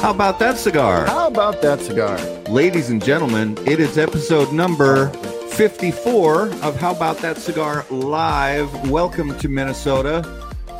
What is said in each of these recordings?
How about that cigar? How about that cigar? Ladies and gentlemen, it is episode number 54 of How About That Cigar Live. Welcome to Minnesota.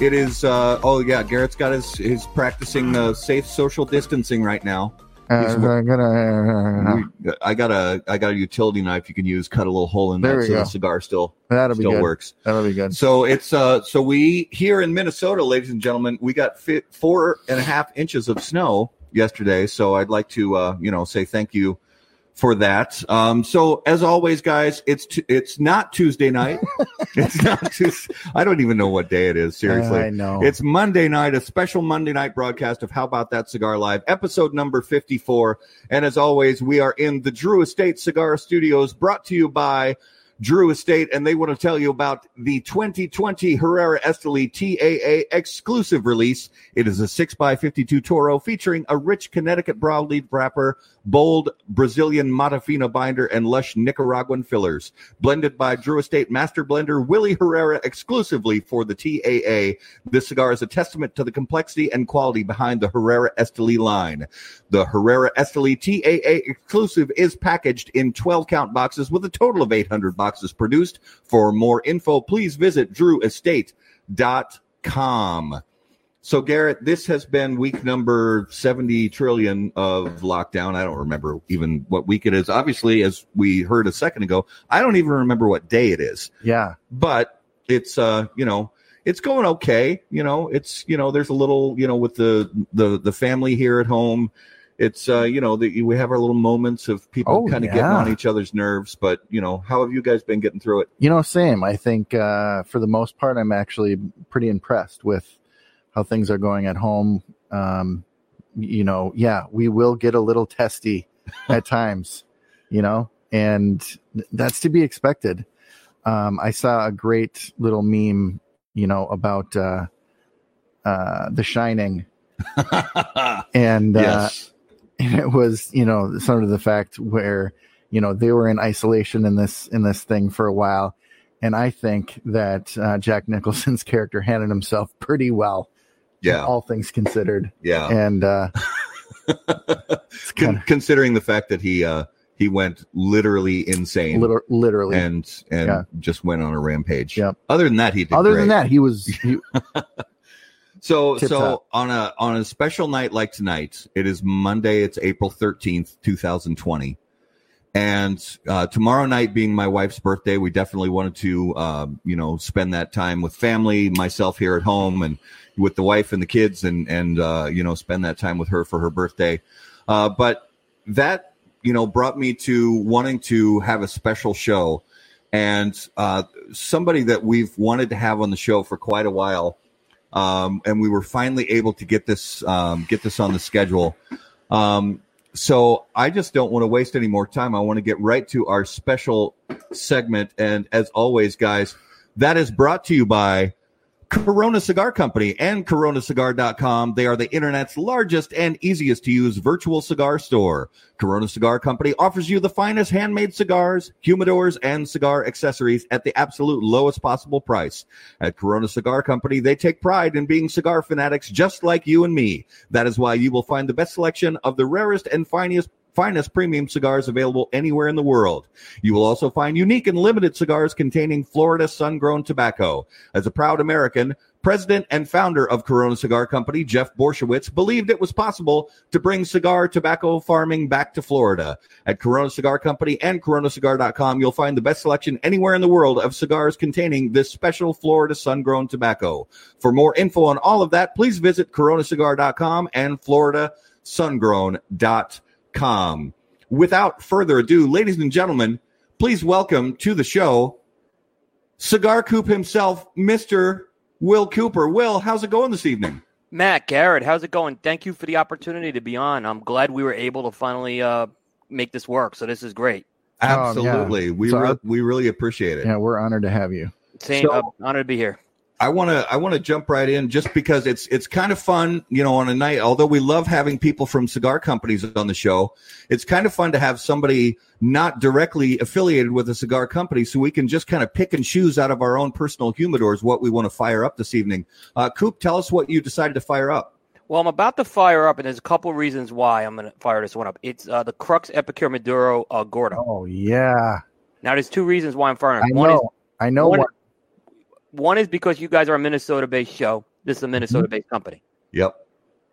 It is, uh, oh yeah, Garrett's got his, his practicing uh, safe social distancing right now. Uh, I'm gonna, We- I got a I got a utility knife you can use, cut a little hole in There that so go. the cigar still that'll be still good. works. That'll be good. So it's uh so we here in Minnesota, ladies and gentlemen, we got fi- four and a half inches of snow yesterday. So I'd like to uh you know say thank you for that. Um so as always, guys, it's t- it's not Tuesday night. it's not Tuesday. I don't even know what day it is. Seriously, I know. it's Monday night, a special Monday night broadcast of How About That Cigar Live, episode number 54. And as always, we are in the Drew Estate Cigar Studios, brought to you by Drew Estate, and they want to tell you about the 2020 Herrera Esteli TAA exclusive release. It is a 6x52 Toro featuring a rich Connecticut broadleaf wrapper, bold Brazilian Matafina binder, and lush Nicaraguan fillers. Blended by Drew Estate Master Blender Willie Herrera exclusively for the TAA. This cigar is a testament to the complexity and quality behind the Herrera Esteli line. The Herrera Esteli TAA exclusive is packaged in 12 count boxes with a total of 800 boxes produced. For more info, please visit drewestate.com. So, Garrett, this has been week number 70 trillion of lockdown. I don't remember even what week it is. Obviously, as we heard a second ago, I don't even remember what day it is yeah. but it's uh you know it's going okay you know it's you know there's a little you know with the the the family here at home it's uh you know that we have our little moments of people Oh, kind of getting on each other's nerves but you know how have you guys been getting through it You know, same. I think uh, for the most part, I'm actually pretty impressed with how things are going at home. Um, you know, yeah, we will get a little testy at times, you know, and that's to be expected. Um, I saw a great little meme, you know, about uh, uh, The Shining, and uh, yes and it was you know sort of the fact where you know they were in isolation in this in this thing for a while and i think that uh, jack nicholson's character handled himself pretty well yeah all things considered yeah and uh kinda- considering the fact that he uh he went literally insane liter- literally and and Yeah. just went on a rampage Yep. other than that he did other great. than that he was he, So Tip so top. on a on a special night like tonight, it is Monday. It's April thirteenth, two thousand twenty, and uh, tomorrow night being my wife's birthday, we definitely wanted to um, you know spend that time with family, myself here at home, and with the wife and the kids, and and uh, you know spend that time with her for her birthday. Uh, but that you know brought me to wanting to have a special show, and uh, somebody that we've wanted to have on the show for quite a while um, and we were finally able to get this um, get this on the schedule. Um, so I just don't want to waste any more time. I want to get right to our special segment, and as always, guys, that is brought to you by Corona Cigar Company and coronacigar.com. They are the internet's largest and easiest to use virtual cigar store. Corona Cigar Company offers you the finest handmade cigars, humidors, and cigar accessories at the absolute lowest possible price. At Corona Cigar Company, they take pride in being cigar fanatics just like you and me. That is why you will find the best selection of the rarest and finest finest premium cigars available anywhere in the world. You will also find unique and limited cigars containing Florida sun-grown tobacco. As a proud American, President and founder of Corona Cigar Company, Jeff Borysiewicz, believed it was possible to bring cigar tobacco farming back to Florida. At Corona Cigar Company and coronacigar.com, you'll find the best selection anywhere in the world of cigars containing this special Florida sun-grown tobacco. For more info on all of that, please visit coronacigar.com and floridasungrown.com. Without further ado, ladies and gentlemen, please welcome to the show Cigar Coop himself, Mr. Will Cooper. Will, how's it going this evening? Matt Garrett, how's it going? Thank you for the opportunity to be on. I'm glad we were able to finally uh, make this work. So this is great. Oh, yeah. Absolutely. We So re- we really appreciate it. yeah we're honored to have you Same, So- uh, honored to be here. I want to I want to jump right in just because it's it's kind of fun, you know, on a night. Although we love having people from cigar companies on the show, it's kind of fun to have somebody not directly affiliated with a cigar company, so we can just kind of pick and choose out of our own personal humidors what we want to fire up this evening. Uh, Coop, tell us what you decided to fire up. Well, I'm about to fire up, and there's a couple reasons why I'm going to fire this one up. It's uh, the Crux Epicure Maduro uh, Gordo. Oh yeah, Now, there's two reasons why I'm firing. I up. One is know. I know one- what. One is because you guys are a Minnesota-based show. This is a Minnesota-based company. Yep.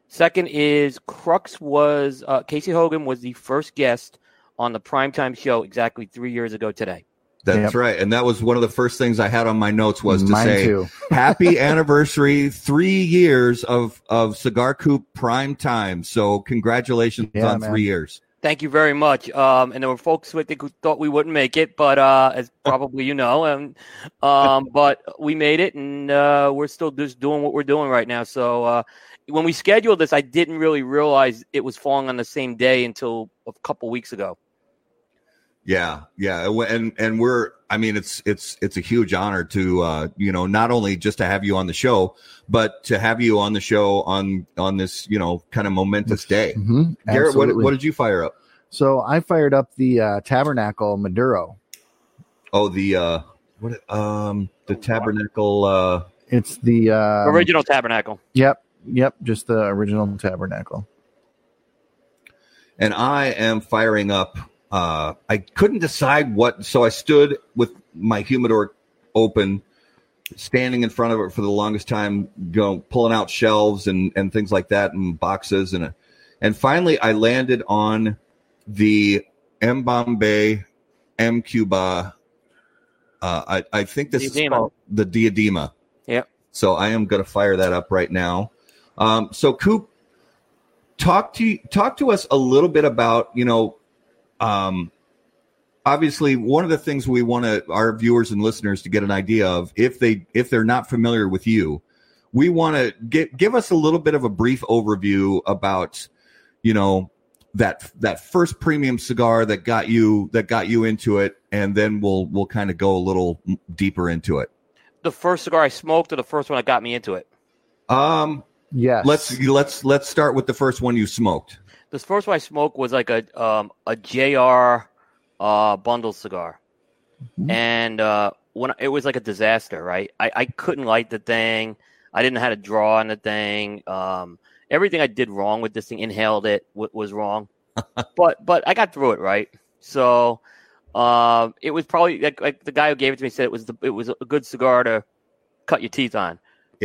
Second is Crux was uh, Casey Hogan was the first guest on the primetime show exactly three years ago today. That's Yep. right. And that was one of the first things I had on my notes was to Mine say happy anniversary, three years of of Cigar Coop prime time. So congratulations Yeah, on man. three years. Thank you very much. Um, and there were folks who I think who thought we wouldn't make it, but uh, as probably you know, and um, but we made it, and uh, we're still just doing what we're doing right now. So uh, when we scheduled this, I didn't really realize it was falling on the same day until a couple weeks ago. Yeah, yeah, and and we're. I mean, it's it's it's a huge honor to uh, you know not only just to have you on the show, but to have you on the show on on this you know kind of momentous day. hmm Garrett, what, what did you fire up? so I fired up the uh, Tabernacle Maduro. Oh, the uh, what? Um, the tabernacle. Uh, It's the uh, Original Tabernacle. Yep, yep, just the original Tabernacle. and I am firing up. Uh, I couldn't decide what, so I stood with my humidor open, standing in front of it for the longest time, going pulling out shelves and and things like that, and boxes, and and finally I landed on the M Bombay M Cuba. Uh, I I think this is Diadema. called the Diadema. Yeah. So I am going to fire that up right now. Um, so Coop, talk to talk to us a little bit about you know um obviously one of the things we want to our viewers and listeners to get an idea of if they if they're not familiar with you we want to get give us a little bit of a brief overview about you know that that first premium cigar that got you that got you into it and then we'll we'll kind of go a little deeper into it. The first cigar I smoked, or the first one that got me into it. um Yes, let's let's let's start with the first one you smoked This first one I smoked was like a um, a JR uh, bundle cigar, Mhm. and uh, when it was like a disaster, right? I, I couldn't light the thing. I didn't know how to draw on the thing. Um, everything I did wrong with this thing, inhaled it w- was wrong, but but I got through it, right? So um, it was probably like, like the guy who gave it to me said it was the, it was a good cigar to cut your teeth on.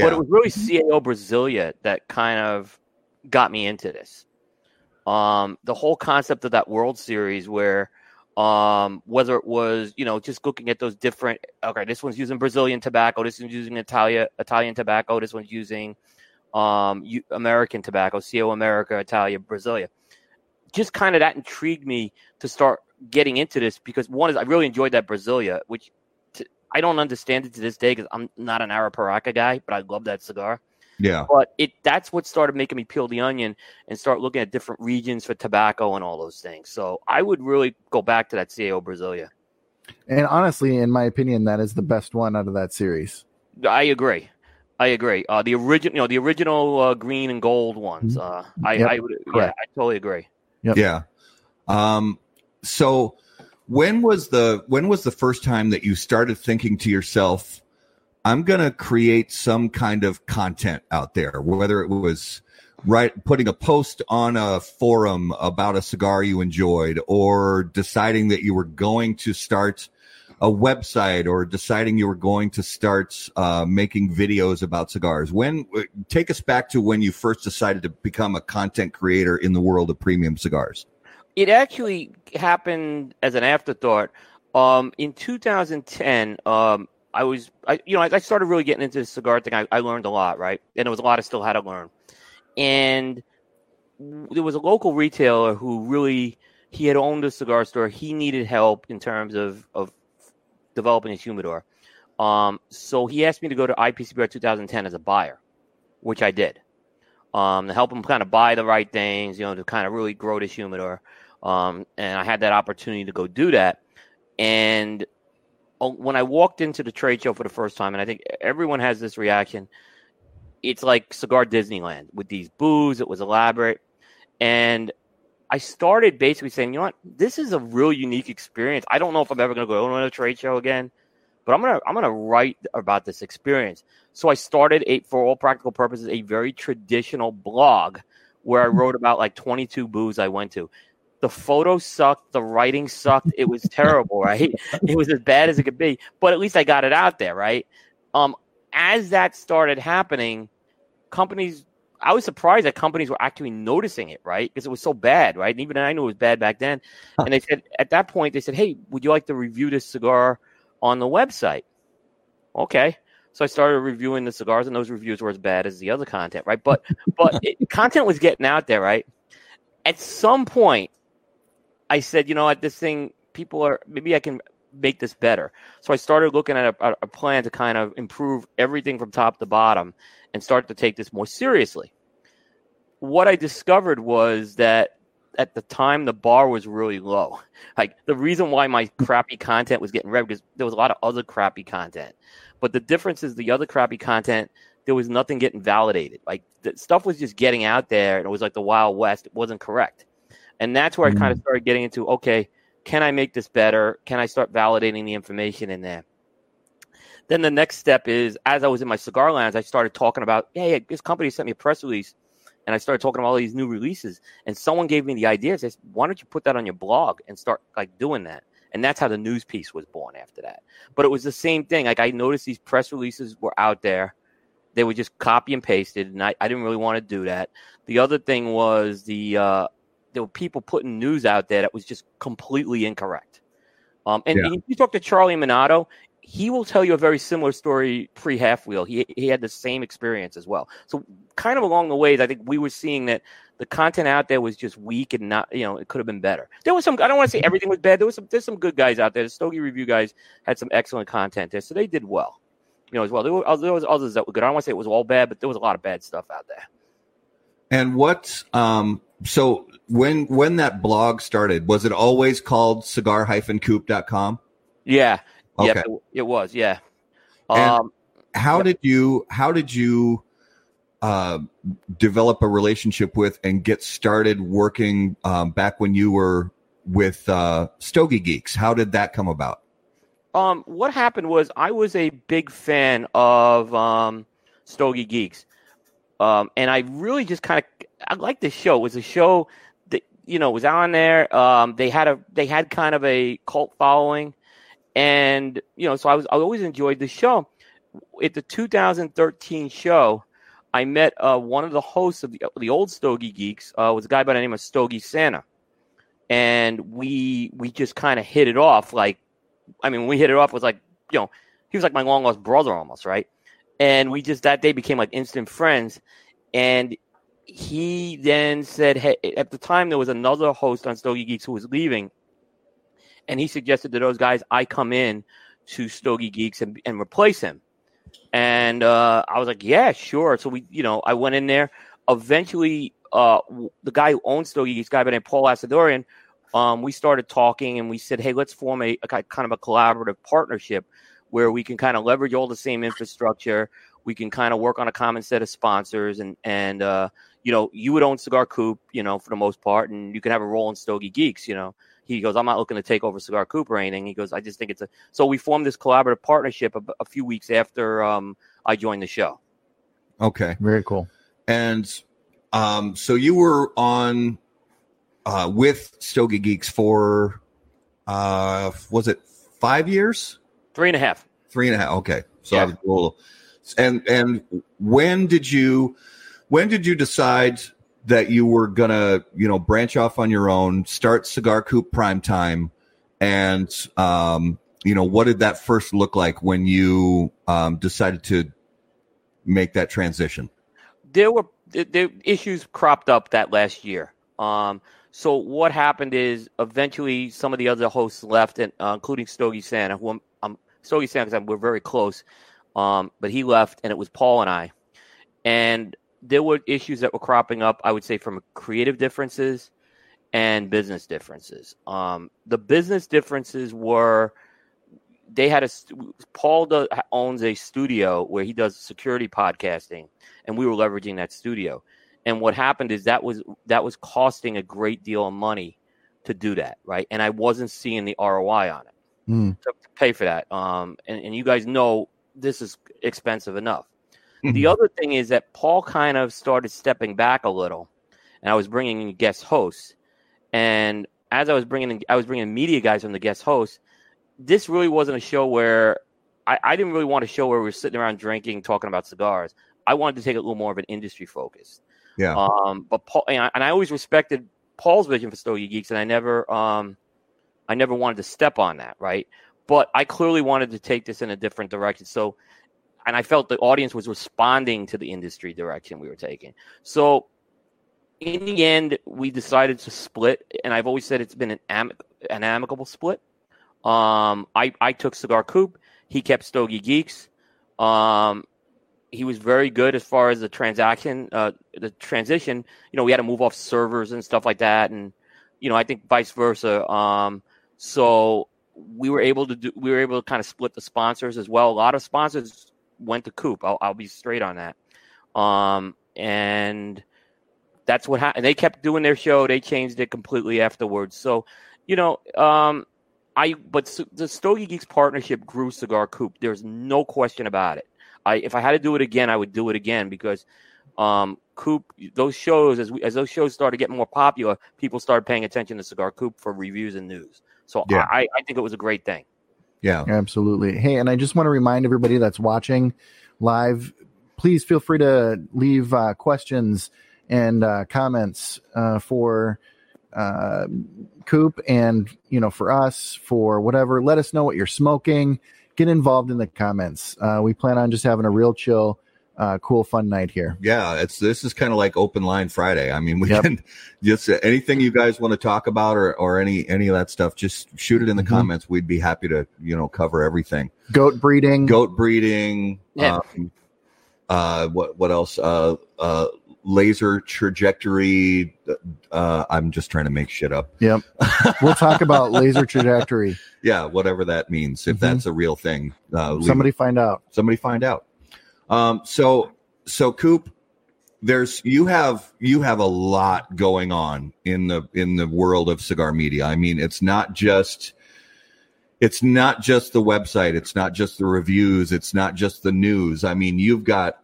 But it was really CAO Brasilia that kind of got me into this. Um, the whole concept of that World Series, where um, whether it was you know just looking at those different, okay, this one's using Brazilian tobacco, this one's using Italia Italian tobacco, this one's using um, American tobacco, CAO America, Italia, Brasilia. Just kind of that intrigued me to start getting into this because one is I really enjoyed that Brasilia, which I don't understand it to this day because I'm not an Arapiraca guy, but I love that cigar yeah but it that's what started making me peel the onion and start looking at different regions for tobacco and all those things. So I would really go back to that CAO Brasilia. and honestly, in my opinion, that is the best one out of that series. I agree. I agree. Uh, the original, you know, the original uh, green and gold ones. Uh, I, Yep, I would, yeah. I totally agree. Yep. Yeah. Um, so when was the when was the first time that you started thinking to yourself, I'm gonna create some kind of content out there, whether it was right putting a post on a forum about a cigar you enjoyed or deciding that you were going to start a website or deciding you were going to start uh, making videos about cigars when take us back to when you first decided to become a content creator in the world of premium cigars It actually happened as an afterthought. Um, in 2010, um, I was, I, you know, I, I started really getting into the cigar thing. I, I learned a lot, right? And there was a lot I still had to learn. And there was a local retailer who really, he had owned a cigar store. He needed help in terms of, of developing his humidor. Um, so he asked me to go to IPCPR 2010 as a buyer, which I did. Um, to help him kind of buy the right things, you know, to kind of really grow this humidor. Um, and I had that opportunity to go do that. And when I walked into the trade show for the first time, and I think everyone has this reaction, it's like cigar Disneyland with these booths. It was elaborate, and I started basically saying, you know what, this is a real unique experience. I don't know if I'm ever going to go to another trade show again, but I'm gonna I'm gonna write about this experience. So I started a for all practical purposes a very traditional blog where I wrote about like 22 booths I went to. The photo sucked, the writing sucked. It was terrible, right? It was as bad as it could be, but at least I got it out there, right? Um, as that started happening, companies I was surprised that companies were actually noticing it, right? Because it was so bad, right? And even I knew it was bad back then. And they said at that point, they said, "Hey, would you like to review this cigar on the website?" Okay. So I started reviewing the cigars, and those reviews were as bad as the other content, right? But but it, content was getting out there, right? At some point, I said, you know what, this thing, people are maybe I can make this better. So I started looking at a, a plan to kind of improve everything from top to bottom and start to take this more seriously. What I discovered was that at the time the bar was really low. Like the reason why my crappy content was getting read because there was a lot of other crappy content. But the difference is the other crappy content, there was nothing getting validated. Like the stuff was just getting out there and it was like the Wild West. It wasn't correct. And that's where mm-hmm. I kind of started getting into okay, can I make this better? Can I start validating the information in there? Then the next step is as I was in my cigar lounge, I started talking about, hey, this company sent me a press release. And I started talking about all these new releases. And someone gave me the idea, says, why don't you put that on your blog and start like doing that? And that's how the news piece was born after that. But it was the same thing. Like I noticed these press releases were out there. They were just copy and pasted, and I, I didn't really want to do that. The other thing was the uh, there were people putting news out there that was just completely incorrect. Um, and yeah. you talk to Charlie Minato, he will tell you a very similar story pre half wheel. He he had the same experience as well. So kind of along the ways, I think we were seeing that the content out there was just weak and not you know it could have been better. There was some I don't want to say everything was bad. There was some there's some good guys out there. The Stogie Review guys had some excellent content there, so they did well. You know as well. There, were, there was others that were good. I don't want to say it was all bad, but there was a lot of bad stuff out there. And what um so when when that blog started, was it always called cigar-coop.com? Yeah, Okay. Yep, it, it was. Yeah. Um, how did you how did you uh, develop a relationship with and get started working um, back when you were with uh, Stogie Geeks? How did that come about? Um, what happened was I was a big fan of um, Stogie Geeks, um, and I really just kind of I liked the show. It was a show that you know was on there. Um, they had a they had kind of a cult following. And you know, so I was I always enjoyed the show. At the 2013 show, I met uh, one of the hosts of the, the old Stogie Geeks. Uh, was a guy by the name of Stogie Santa, and we we just kind of hit it off. Like, I mean, we hit it off was like you know, he was like my long lost brother almost, right? And we just that day became like instant friends. And he then said, "Hey, at the time there was another host on Stogie Geeks who was leaving, and he suggested to those guys I come in to Stogie Geeks and, and replace him. And uh, I was like, yeah, sure. So we, you know, I went in there. Eventually, uh, the guy who owns Stogie Geeks, guy by name Paul Asadoorian, um, we started talking and we said, hey, let's form a, a kind of a collaborative partnership where we can kind of leverage all the same infrastructure. We can kind of work on a common set of sponsors and and uh, you know, you would own Cigar Coop, you know, for the most part, and you can have a role in Stogie Geeks, you know he goes, I'm not looking to take over Cigar Coop or anything. He goes, I just think it's a. So we formed this collaborative partnership a, a few weeks after um, I joined the show. Okay, very cool. And um, so you were on uh, with Stogie Geeks for uh, was it five years? Three and a half. Three and a half. Okay, so yeah. I was a little. And and when did you when did you decide that you were gonna, you know, branch off on your own, start Cigar Coop Prime Time, and um, you know, what did that first look like when you um, decided to make that transition? There were issues cropped up that last year. Um, so what happened is eventually some of the other hosts left, and uh, including Stogie Santa, who I'm, I'm Stogie Santa because we're very close. Um, but he left, and it was Paul and I. And there were issues that were cropping up. I would say from creative differences and business differences. Um, the business differences were they had a Paul does, owns a studio where he does security podcasting, and we were leveraging that studio. And what happened is that was that was costing a great deal of money to do that, right? And I wasn't seeing the ROI on it. Mm. to, to pay for that. Um, and, and you guys know this is expensive enough. The other thing is that Paul kind of started stepping back a little, and I was bringing in guest hosts. And as I was bringing in, I was bringing media guys from the guest hosts. This really wasn't a show where I, I didn't really want a show where we were sitting around drinking, talking about cigars. I wanted to take a little more of an industry focus. Yeah. Um, but Paul and I, and I always respected Paul's vision for Stogie Geeks, and I never, um, I never wanted to step on that, right? But I clearly wanted to take this in a different direction. So, and I felt the audience was responding to the industry direction we were taking. So, in the end, we decided to split, and I've always said it's been an, am- an amicable split. Um, I, I took Cigar Coop. He kept Stogie Geeks. Um, he was very good as far as the transaction, uh, the transition. You know, we had to move off servers and stuff like that, and you know, I think vice versa. Um, so we were able to do, we were able to kind of split the sponsors as well. A lot of sponsors went to Coop. I'll, I'll be straight on that. Um, and that's what happened. They kept doing their show. They changed it completely afterwards. So, you know, um, I but the Stogie Geeks partnership grew Cigar Coop. There's no question about it. I if I had to do it again, I would do it again because um, Coop those shows as we, as those shows started getting more popular, people started paying attention to Cigar Coop for reviews and news. So Yeah. I, I think it was a great thing. Yeah. Absolutely. Hey, and I just want to remind everybody that's watching live, please feel free to leave uh, questions and uh, comments uh, for uh, Coop and you know for us for whatever. Let us know what you're smoking. Get involved in the comments. Uh, we plan on just having a real chill, uh, cool, fun night here. Yeah, it's this is kind of like open line Friday. I mean, we Yep. can just anything you guys want to talk about or or any any of that stuff, just shoot it in the Mhm. comments. We'd be happy to you know cover everything. Goat breeding. Goat breeding. Yeah. Um, uh, what what else? Uh, uh, laser trajectory. Uh, I'm just trying to make shit up. Yep. We'll talk about laser trajectory. Yeah, whatever that means. If Mhm. that's a real thing, uh, leave Somebody find out. somebody find out um so so coop there's you have you have a lot going on in the in the world of cigar media i mean it's not just it's not just the website it's not just the reviews it's not just the news i mean you've got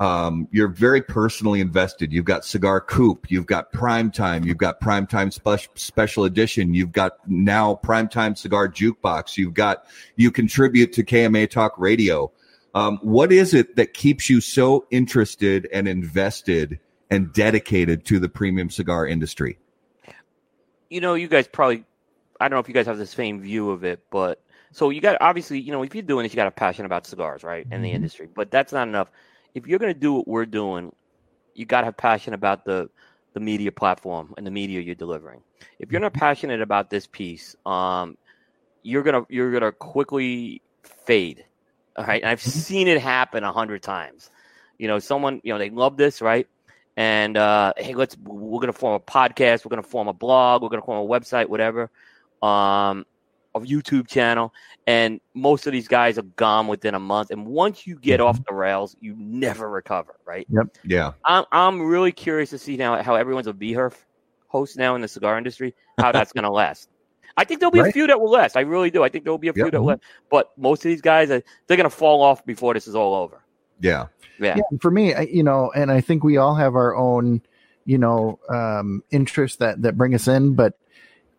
um, you're very personally invested. You've got Cigar Coop, you've got Primetime, you've got Primetime spe- Special Edition, you've got now Primetime Cigar Jukebox, you've got you contribute to KMA Talk Radio. Um, what is it that keeps you so interested and invested and dedicated to the premium cigar industry? you know, you guys probably, I don't know if you guys have the same view of it, but so you got obviously, you know, if you're doing this, you got a passion about cigars, right, in the Mhm. industry. But that's not enough. If you're going to do what we're doing, you got to have passion about the the media platform and the media you're delivering. If you're not passionate about this piece, um, you're gonna you're gonna quickly fade. All right, and I've seen it happen a hundred times. You know, someone you know they love this, right? and uh, hey, let's we're gonna form a podcast, we're gonna form a blog, we're gonna form a website, whatever, um, a YouTube channel, and most of these guys are gone within a month. And once you get off the rails, you never recover, right? Yep. Yeah. I'm I'm really curious to see now how everyone's a vHerf host now in the cigar industry, how that's gonna last. I think there'll be a few that will last. I really do. I think there'll be a few Yep. that will last. But most of these guys, uh, they're gonna fall off before this is all over. Yeah. Yeah. yeah, for me, I- you know, and I think we all have our own, you know, um, interests that that bring us in. But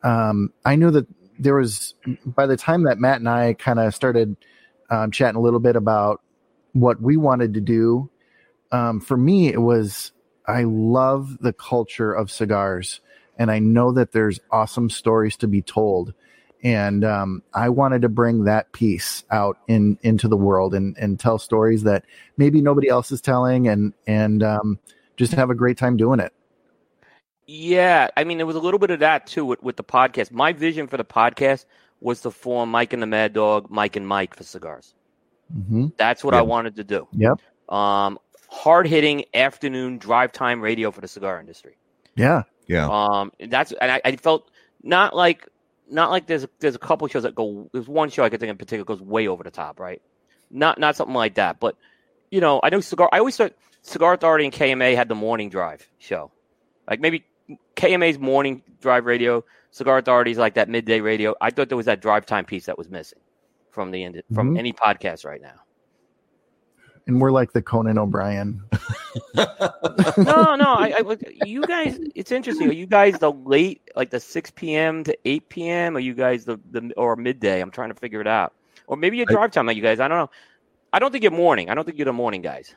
um, I knew that there was by the time that Matt and I kind of started um, chatting a little bit about what we wanted to do. Um, for me, it was I love the culture of cigars, and I know that there's awesome stories to be told. And um, I wanted to bring that piece out in into the world and and tell stories that maybe nobody else is telling, and and um, just have a great time doing it. Yeah, I mean, there was a little bit of that too with, with the podcast. My vision for the podcast was to form Mike and the Mad Dog, Mike and Mike for cigars. hmm That's what I wanted to do. Yep. Um, hard hitting afternoon drive time radio for the cigar industry. Yeah. Yeah. Um, and that's and I, I felt not like not like there's a, there's a couple shows that go. There's one show I could think in particular goes way over the top, right? Not not something like that, but you know, I know cigar. I always thought Cigar Authority and KMA had the morning drive show, like maybe KMA's morning drive radio, Cigar Authority's like that midday radio. I thought there was that drive time piece that was missing from the end from Mhm. any podcast right now. And we're like the Conan O'Brien. no, no. I, I, look- you guys, it's interesting. Are you guys the late, like the six p.m. to eight p.m. Are you guys the the or midday? I'm trying to figure it out. Or maybe your I- drive time, like you guys. I don't know. I don't think you're morning. I don't think you're the morning guys.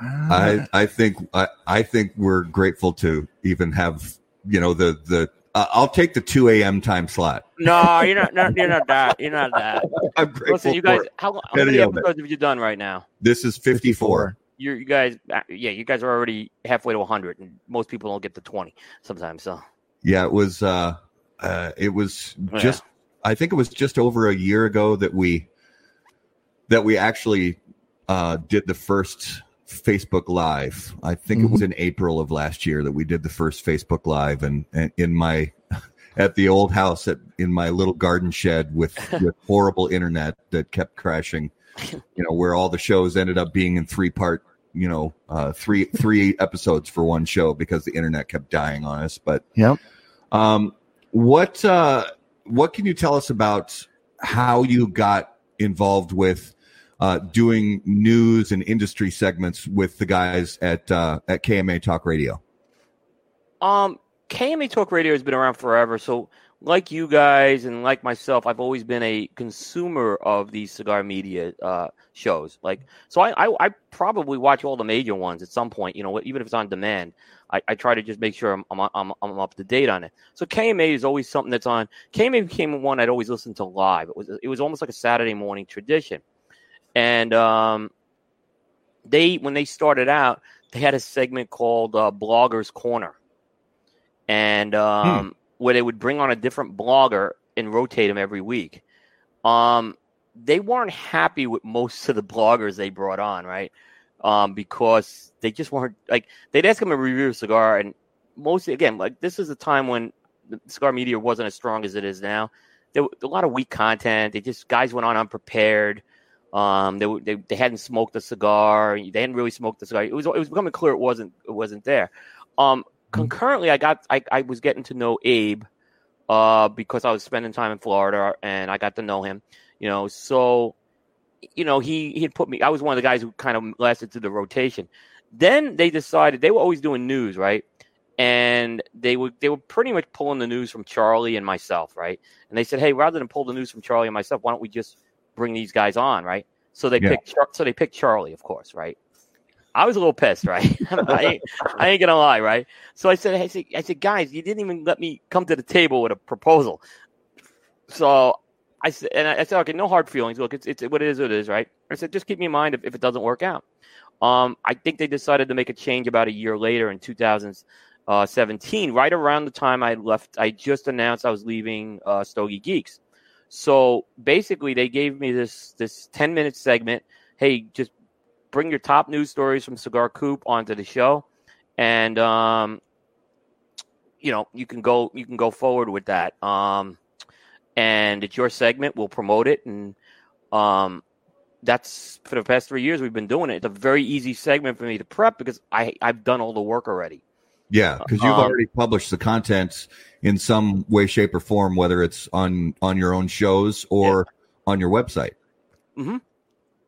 I I think I, I think we're grateful to even have you know the the uh, I'll take the two a.m. time slot. No, you're not. not you're not that. You're not that. I'm grateful Listen, you guys. How, how many episodes have you done right now? This is fifty four. You're, you guys. uh, Yeah, you guys are already halfway to 100, and most people don't get to 20 sometimes. So Yeah, it was. uh uh It was Yeah. just. I think it was just over a year ago that we that we actually uh did the first Facebook Live. I think it was in April of last year that we did the first Facebook Live, and, and in my at the old house at in my little garden shed with with horrible internet that kept crashing. You know, where all the shows ended up being in three part. You know, uh, three three episodes for one show because the internet kept dying on us. But yeah, um, what uh, what can you tell us about how you got involved with uh, doing news and industry segments with the guys at uh, at KMA Talk Radio? Um, KMA Talk Radio has been around forever. So, like you guys and like myself, I've always been a consumer of these cigar media uh, shows. Like, so I, I, I probably watch all the major ones at some point. You know, even if it's on demand, I, I try to just make sure I'm, I'm I'm I'm up to date on it. So KMA is always something that's on. KMA became one I'd always listen to live. It was it was almost like a Saturday morning tradition, and um, they when they started out, they had a segment called uh, Bloggers Corner and um, where they would bring on a different blogger and rotate them every week. Um, they weren't happy with most of the bloggers they brought on, right? Um, because they just weren't like they'd ask them to review a cigar, and mostly again, like this is a time when the cigar media wasn't as strong as it is now. There was a lot of weak content. They just guys went on unprepared. Um, they, they they hadn't smoked a cigar. They hadn't really smoked the cigar. It was it was becoming clear it wasn't it wasn't there. Um, concurrently, I got I, I was getting to know Abe uh, because I was spending time in Florida and I got to know him. You know, so you know he he had put me. I was one of the guys who kind of lasted through the rotation. Then they decided they were always doing news, right? And they were they were pretty much pulling the news from Charlie and myself, right? And they said, hey, rather than pull the news from Charlie and myself, why don't we just bring these guys on, right? So they Yeah. picked so they picked Charlie, of course, right? I was a little pissed, right? I, ain't, I ain't gonna lie, right? So I said, I said, I said, guys, you didn't even let me come to the table with a proposal. So I said, and I I said, okay, no hard feelings. Look, it's it's what it is. What it is, right? I said, just keep me in mind if, if it doesn't work out. Um, I think they decided to make a change about a year later in 2017, right around the time I left. I just announced I was leaving uh, Stogie Geeks. So basically, they gave me this this 10 minute segment. Hey, just bring your top news stories from Cigar Coop onto the show, and um, you know you can go you can go forward with that. Um, and it's your segment. We'll promote it, and um, that's for the past three years we've been doing it. It's a very easy segment for me to prep because I I've done all the work already. Yeah, because you've Um, already published the content in some way, shape, or form, whether it's on on your own shows or on your website. Mm-hmm.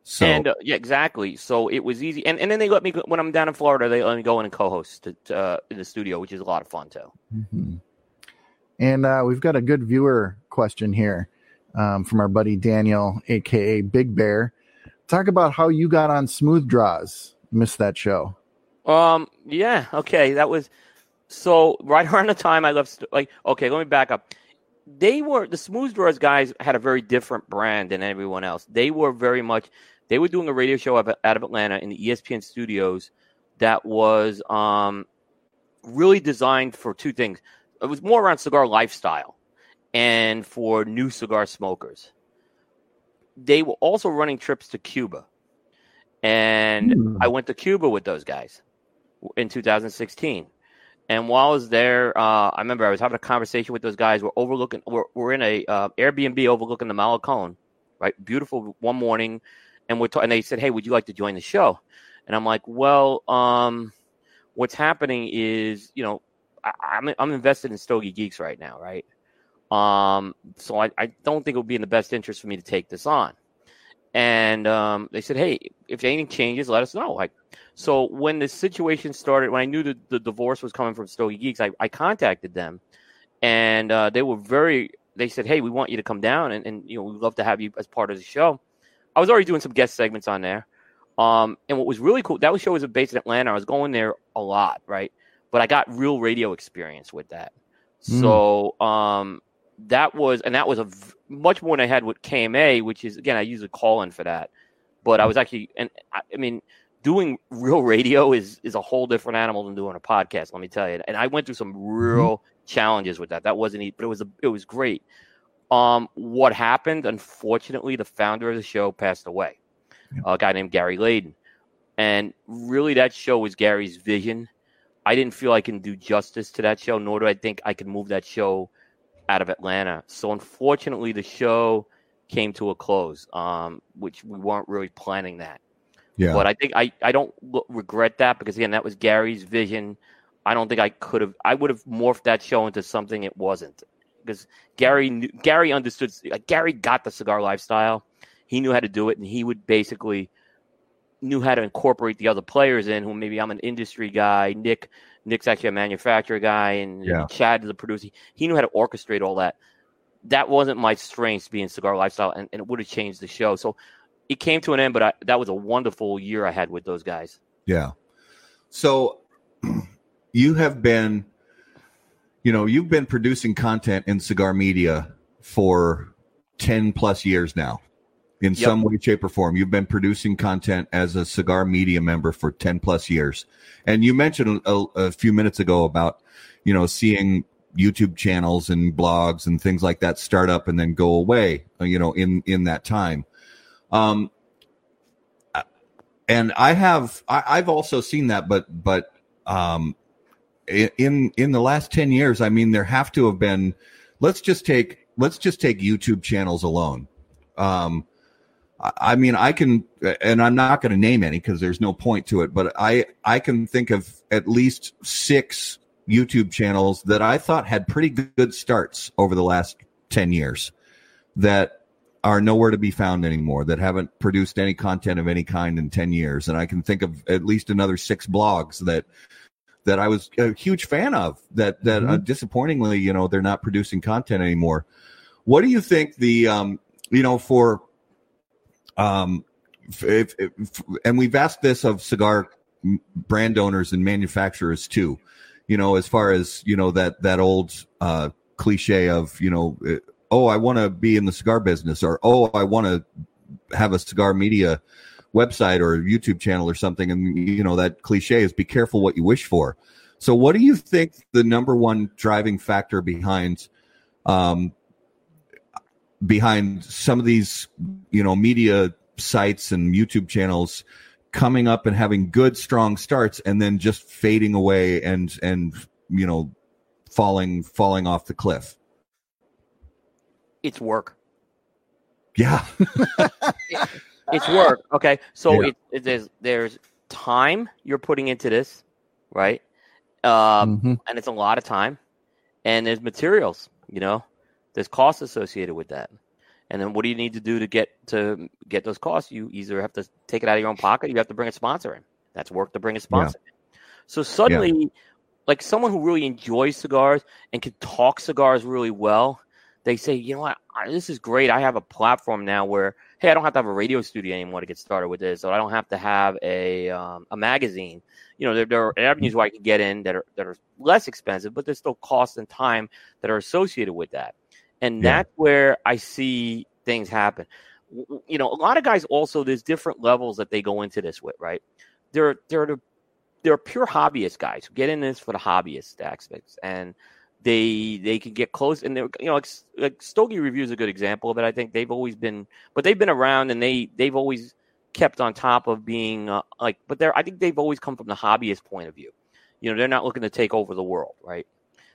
So and uh, yeah, exactly. So it was easy, and and then they let me go, when I'm down in Florida, they let me go in and co-host to, to, uh, in the studio, which is a lot of fun too. Mhm. And uh, we've got a good viewer question here um, from our buddy Daniel, aka Big Bear. Talk about how you got on Smooth Draws. Missed that show. Um. Yeah. Okay. That was so right around the time I left. Like, okay, let me back up. They were the Smooth Draws guys had a very different brand than everyone else. They were very much. They were doing a radio show out of, Atlanta in the ESPN studios that was um really designed for two things. It was more around cigar lifestyle and for new cigar smokers. They were also running trips to Cuba. And Hmm. I went to Cuba with those guys in 2016. And while I was there, uh, I remember I was having a conversation with those guys. We're overlooking, we're, we're in a uh, Airbnb overlooking the Malecon, right? Beautiful one morning, and we're ta- and they said, "Hey, would you like to join the show?" And I'm like, "Well, um, what's happening is, you know, I, I'm I'm invested in Stogie Geeks right now, right? Um, so I, I don't think it would be in the best interest for me to take this on. And um, they said, hey, if anything changes, let us know. Like, so when the situation started, when I knew that the divorce was coming from Stogie Geeks, I, I contacted them, and uh, they were very. They said, hey, we want you to come down, and, and you know we'd love to have you as part of the show. I was already doing some guest segments on there. Um, and what was really cool, that was show was based in Atlanta. I was going there a lot, right? But I got real radio experience with that. Mm. So um, that was, and that was a v- much more than I had with KMA, which is again I use a call in for that. But I was actually, and I, I, mean, doing real radio is is a whole different animal than doing a podcast. Let me tell you. And I went through some real mm-hmm. challenges with that. That wasn't, easy, but it was a, it was great. Um, what happened? Unfortunately, the founder of the show passed away. A guy named Gary Layden, and really, that show was Gary's vision. I didn't feel I can do justice to that show, nor do I think I can move that show out of Atlanta. So unfortunately, the show came to a close, um, which we weren't really planning that. Yeah. But I think I, I don't regret that because again, that was Gary's vision. I don't think I could have. I would have morphed that show into something it wasn't because Gary knew, Gary understood. Like, Gary got the cigar lifestyle. He knew how to do it, and he would basically knew how to incorporate the other players in. Who maybe I'm an industry guy. Nick Nick's actually a manufacturer guy, and yeah. Chad is a producer. He knew how to orchestrate all that. That wasn't my strength, being cigar lifestyle, and, and it would have changed the show. So it came to an end, but I, that was a wonderful year I had with those guys. Yeah. So you have been, you know, you've been producing content in cigar media for 10 plus years now in yep. some way, shape, or form. You've been producing content as a cigar media member for 10 plus years. And you mentioned a, a, few minutes ago about, you know, seeing YouTube channels and blogs and things like that start up and then go away, you know, in, in that time. Um, and I have, I, I've also seen that, but, but, um, in, in the last 10 years, I mean, there have to have been, let's just take, let's just take YouTube channels alone. Um, I mean, I can, and I'm not going to name any because there's no point to it, but I, I can think of at least six YouTube channels that I thought had pretty good starts over the last 10 years that are nowhere to be found anymore, that haven't produced any content of any kind in 10 years. And I can think of at least another six blogs that, that I was a huge fan of that, that mm-hmm. uh, disappointingly, you know, they're not producing content anymore. What do you think the, um, you know, for, um, if, if, and we've asked this of cigar brand owners and manufacturers too. You know, as far as you know that that old uh, cliche of you know, uh, oh, I want to be in the cigar business, or oh, I want to have a cigar media website or YouTube channel or something, and you know that cliche is be careful what you wish for. So, what do you think the number one driving factor behind um, behind some of these, you know, media sites and YouTube channels coming up and having good strong starts and then just fading away and and you know falling falling off the cliff. It's work. Yeah. It's work okay? So yeah. it, it, there's there's time you're putting into this right? Um mm-hmm. and it's a lot of time. And there's materials you know there's costs associated with that. And then what do you need to do to get to get those costs? You either have to take it out of your own pocket, you have to bring a sponsor in. That's work to bring a sponsor yeah. in. So suddenly, yeah. like someone who really enjoys cigars and can talk cigars really well, they say, you know what, this is great. I have a platform now where, hey, I don't have to have a radio studio anymore to get started with this, or I don't have to have a um, a magazine. You know, there, there are avenues where I can get in that are that are less expensive, but there's still costs and time that are associated with that. And yeah. that's where I see things happen. You know, a lot of guys also there's different levels that they go into this with, right? There, there are the, there are pure hobbyist guys who get in this for the hobbyist aspects, and they they can get close. And they're you know like, like Stogie Review is a good example of it. I think they've always been, but they've been around and they they've always kept on top of being uh, like. But they're I think they've always come from the hobbyist point of view. You know, they're not looking to take over the world, right?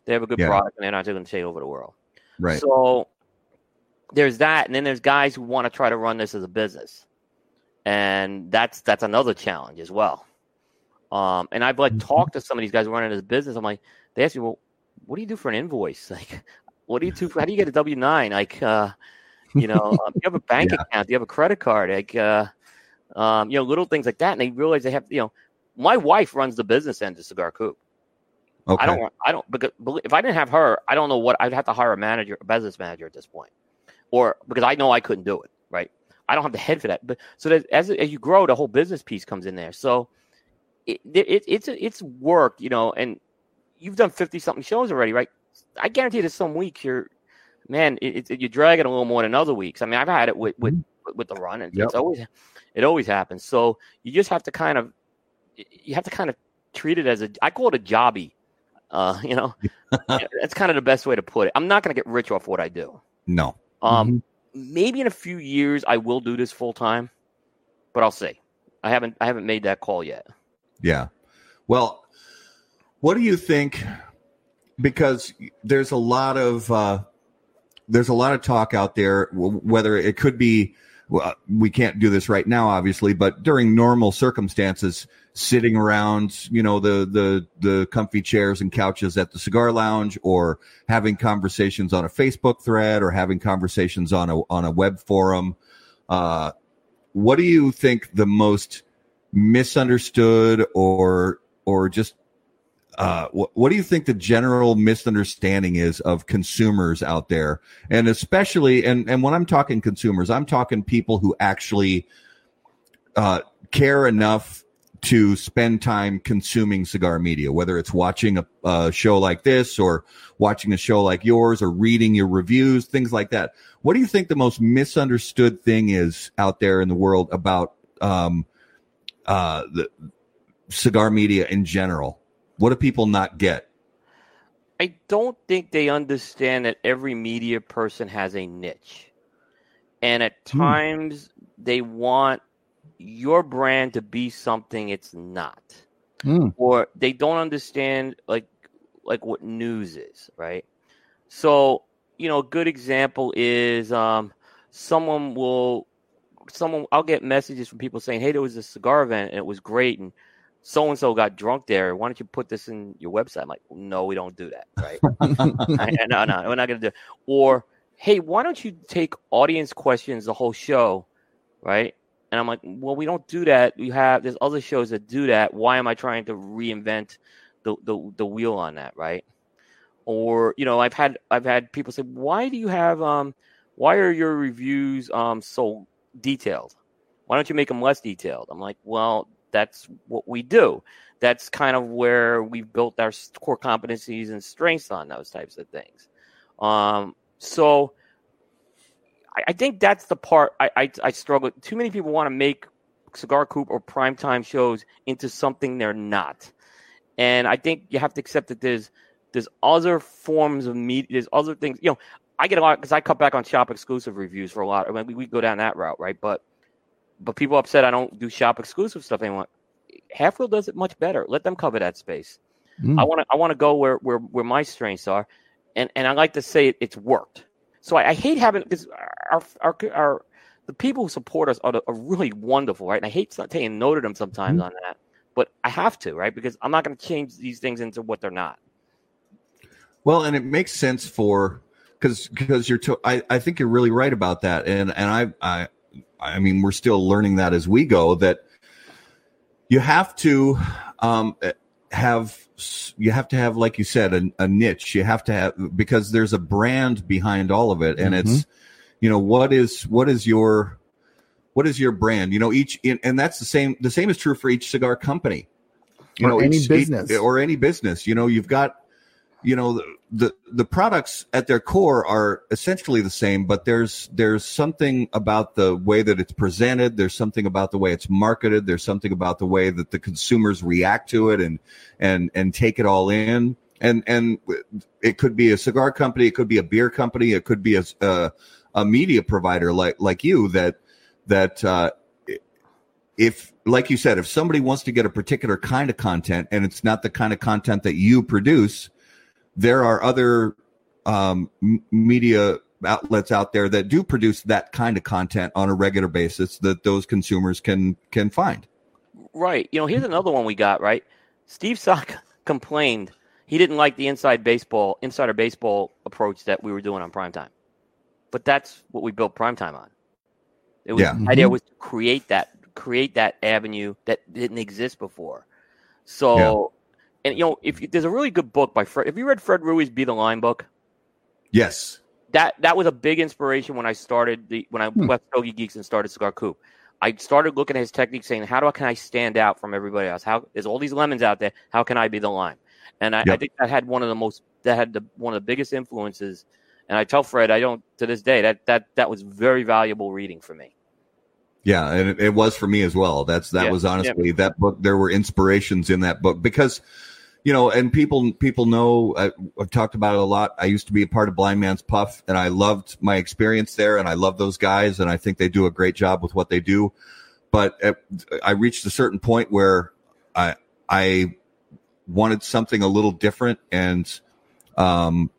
They have a good yeah. product and they're not looking to take over the world. Right. So there's that, and then there's guys who want to try to run this as a business, and that's that's another challenge as well. Um, and I've like mm-hmm. talked to some of these guys running this business. I'm like, they ask me, well, what do you do for an invoice? Like, what do you do? For, how do you get a W nine? Like, uh, you know, um, you have a bank yeah. account, you have a credit card, like, uh, um, you know, little things like that. And they realize they have, you know, my wife runs the business end of Cigar Coop. Okay. I don't, I don't, because if I didn't have her, I don't know what I'd have to hire a manager, a business manager at this point, or because I know I couldn't do it, right? I don't have the head for that. But so that as as you grow, the whole business piece comes in there. So it, it it's it's work, you know, and you've done fifty something shows already, right? I guarantee that some weeks you're, man, it, it, you're dragging a little more than other weeks. I mean, I've had it with with mm-hmm. with the run, and yep. it's always it always happens. So you just have to kind of you have to kind of treat it as a I call it a jobby. Uh, you know, that's kind of the best way to put it. I'm not going to get rich off what I do. No. Um, mm-hmm. maybe in a few years I will do this full time, but I'll see. I haven't I haven't made that call yet. Yeah. Well, what do you think? Because there's a lot of uh, there's a lot of talk out there. Whether it could be, well, we can't do this right now, obviously, but during normal circumstances, sitting around, you know, the the the comfy chairs and couches at the cigar lounge, or having conversations on a Facebook thread, or having conversations on a on a web forum. Uh, what do you think the most misunderstood or or just uh, what, what do you think the general misunderstanding is of consumers out there and especially and and when i'm talking consumers i'm talking people who actually uh, care enough to spend time consuming cigar media, whether it's watching a, a, show like this or watching a show like yours or reading your reviews, things like that. What do you think the most misunderstood thing is out there in the world about um, uh, the cigar media in general? What do people not get? I don't think they understand that every media person has a niche. And at hmm. times they want your brand to be something it's not. Mm. Or they don't understand like like what news is, right? So, you know, a good example is um someone will someone I'll get messages from people saying, "Hey, there was a cigar event and it was great and so and so got drunk there. Why don't you put this in your website?" I'm like, "No, we don't do that, right? no, no, we're not going to do." It. Or, "Hey, why don't you take audience questions the whole show, right? And I'm like, well, we don't do that. We have there's other shows that do that. Why am I trying to reinvent the the, the wheel on that, right? Or you know, I've had I've had people say, why do you have um, why are your reviews um so detailed? Why don't you make them less detailed? I'm like, well, that's what we do. That's kind of where we've built our core competencies and strengths on those types of things. Um, so I, I think that's the part I, I, I struggle. Too many people want to make Cigar Coop or primetime shows into something they're not, and I think you have to accept that there's there's other forms of media. There's other things. You know, I get a lot because I cut back on shop exclusive reviews for a lot. I mean, we, we go down that route, right? But but people upset I don't do shop exclusive stuff anymore. Half Wheel does it much better. Let them cover that space. Mm. I want to I want to go where where where my strengths are, and and I like to say it, it's worked. So I, I hate having because our, our our the people who support us are, are really wonderful, right? And I hate taking note of them sometimes mm-hmm. on that, but I have to, right? Because I'm not going to change these things into what they're not. Well, and it makes sense for because because you're to, I I think you're really right about that, and and I I I mean we're still learning that as we go that you have to um have you have to have like you said a, a, niche. You have to have because there's a brand behind all of it and mm-hmm. it's you know what is what is your what is your brand? You know each and that's the same the same is true for each cigar company. You or know any each, business. each, or any business. You know you've got you know the, the the products at their core are essentially the same but there's there's something about the way that it's presented. There's something about the way it's marketed. There's something about the way that the consumers react to it and and and take it all in. And and it could be a cigar company it could be a beer company it could be a a, a media provider like like you that that uh if like you said if somebody wants to get a particular kind of content and it's not the kind of content that you produce there are other um, media outlets out there that do produce that kind of content on a regular basis that those consumers can can find. Right. You know, here's another one we got. Right. Steve Saka complained. he didn't like the inside baseball, insider baseball approach that we were doing on primetime. But that's what we built primetime on. It was Yeah. the idea Mhm. was to create that create that avenue that didn't exist before. So, and you know, if you- there's a really good book by Fred, have you read Fred Rewey's "Be the Lime" book? Yes. that that was a big inspiration when I started the when I Hmm. left Stogie Geeks and started Cigar Coop. I started looking at his technique, saying, "How do I can I stand out from everybody else? How there's all these lemons out there? How can I be the lime?" And I, I think that had one of the most that had the one of the biggest influences. And I tell Fred, I don't to this day that that that was very valuable reading for me. Yeah, and it, it was for me as well. That's that Yeah, was honestly that book. There were inspirations in that book because, you know, and people people know I, I've talked about it a lot. I used to be a part of Blind Man's Puff, and I loved my experience there, and I love those guys, and I think they do a great job with what they do. But at, I reached a certain point where I I wanted something a little different, and um,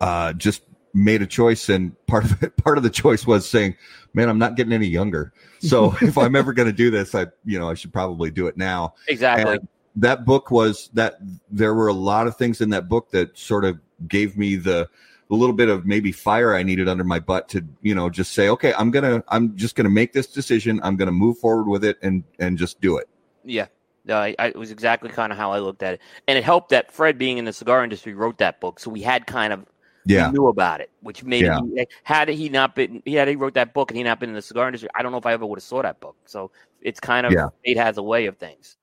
uh, just made a choice, and part of it, part of the choice was saying, "Man, I'm not getting any younger." So if I'm ever going to do this, I you know I should probably do it now. Exactly. And that book was that there were a lot of things in that book that sort of gave me the a little bit of maybe fire I needed under my butt to you know just say, okay, I'm gonna I'm just gonna make this decision. I'm gonna move forward with it and and just do it. Yeah. No, I, I, it was exactly kind of how I looked at it, and it helped that Fred, being in the cigar industry, wrote that book, so we had kind of Yeah, knew about it, which made Yeah. it, had he not been, he had he wrote that book and he not been in the cigar industry. I don't know if I ever would have saw that book. So it's kind of Yeah. it has a way of things.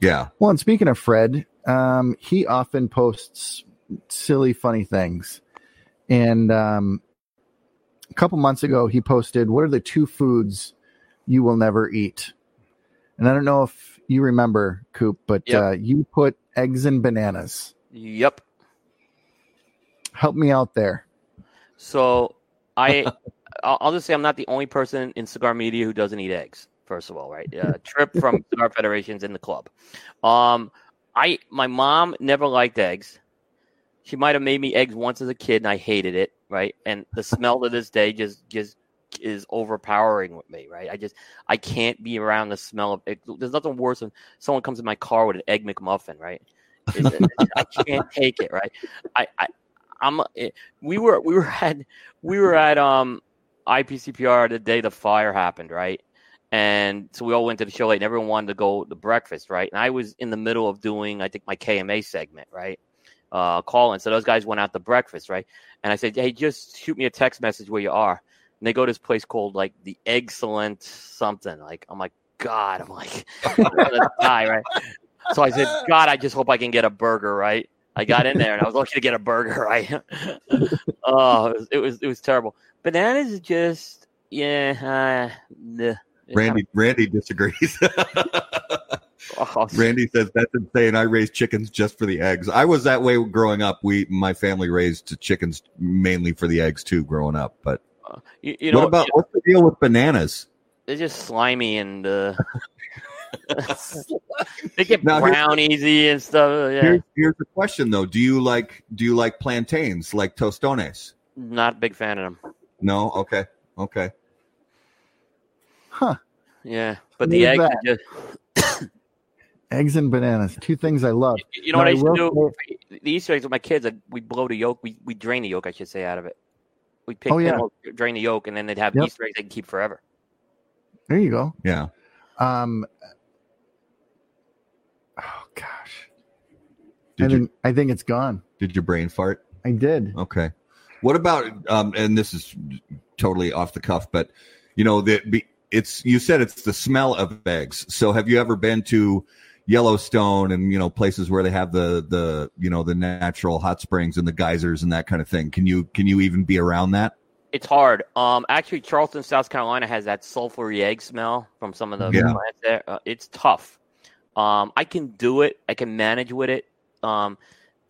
Yeah, Well, and speaking of Fred, um, he often posts silly, funny things. And um, a couple months ago, he posted, What are the two foods you will never eat? And I don't know if you remember, Coop, but Yep. uh, you put eggs and bananas. Yep. Help me out there. So I, I'll I'll just say I'm not the only person in cigar media who doesn't eat eggs. First of all, right? Uh, Trip from Cigar Federation's in the club. Um, I my mom never liked eggs. She might have made me eggs once as a kid, and I hated it. Right, and the smell to this day just just is overpowering with me. Right, I just I can't be around the smell of. Egg. There's nothing worse than someone comes in my car with an egg McMuffin. Right, I can't take it. Right, I, I I'm eh, we were we were at we were at um IPCPR the day the fire happened, right? And so we all went to the show late, and everyone wanted to go to breakfast, right? And I was in the middle of doing, I think, my KMA segment, right? Uh, calling. So those guys went out to breakfast, right? And I said, hey, just shoot me a text message where you are. And they go to this place called like the Excellent something. Like I'm like, God, I'm like, die, right? So I said, God, I just hope I can get a burger, right? I got in there and I was lucky to get a burger, right? oh, it was, it was it was terrible. Bananas is just yeah. Uh, Randy Randy disagrees. Randy says that's insane. I raised chickens just for the eggs. I was that way growing up. We my family raised chickens mainly for the eggs too growing up. But you, you know, what about what's the deal with bananas? they're just slimy and uh, they get Now, brown easy and stuff. Yeah, Here's, here's the question though: Do you like do you like plantains like tostones? not a big fan of them. No. Okay. Okay. Huh. Yeah, but What the is eggs, are just, Eggs and bananas. Two things I love. you know what Now, I used to will do? The Easter eggs with my kids, we blow the yolk. We we drain the yolk, I should say, out of it. We pick Oh, yeah. them out, drain the yolk, and then they'd have Yep. Easter eggs they can keep forever. There you go. Yeah. Um, oh, gosh. I Did you think, I think it's gone. did your brain fart? I did. Okay. What about um and this is totally off the cuff, but you know that be it's you said it's the smell of eggs. So have you ever been to Yellowstone and you know places where they have the the you know the natural hot springs and the geysers and that kind of thing? Can you can you even be around that? It's hard. Um, actually, Charleston, South Carolina has that sulfury egg smell from some of the Yeah. plants there. Uh, it's tough. Um, I can do it. I can manage with it. Um,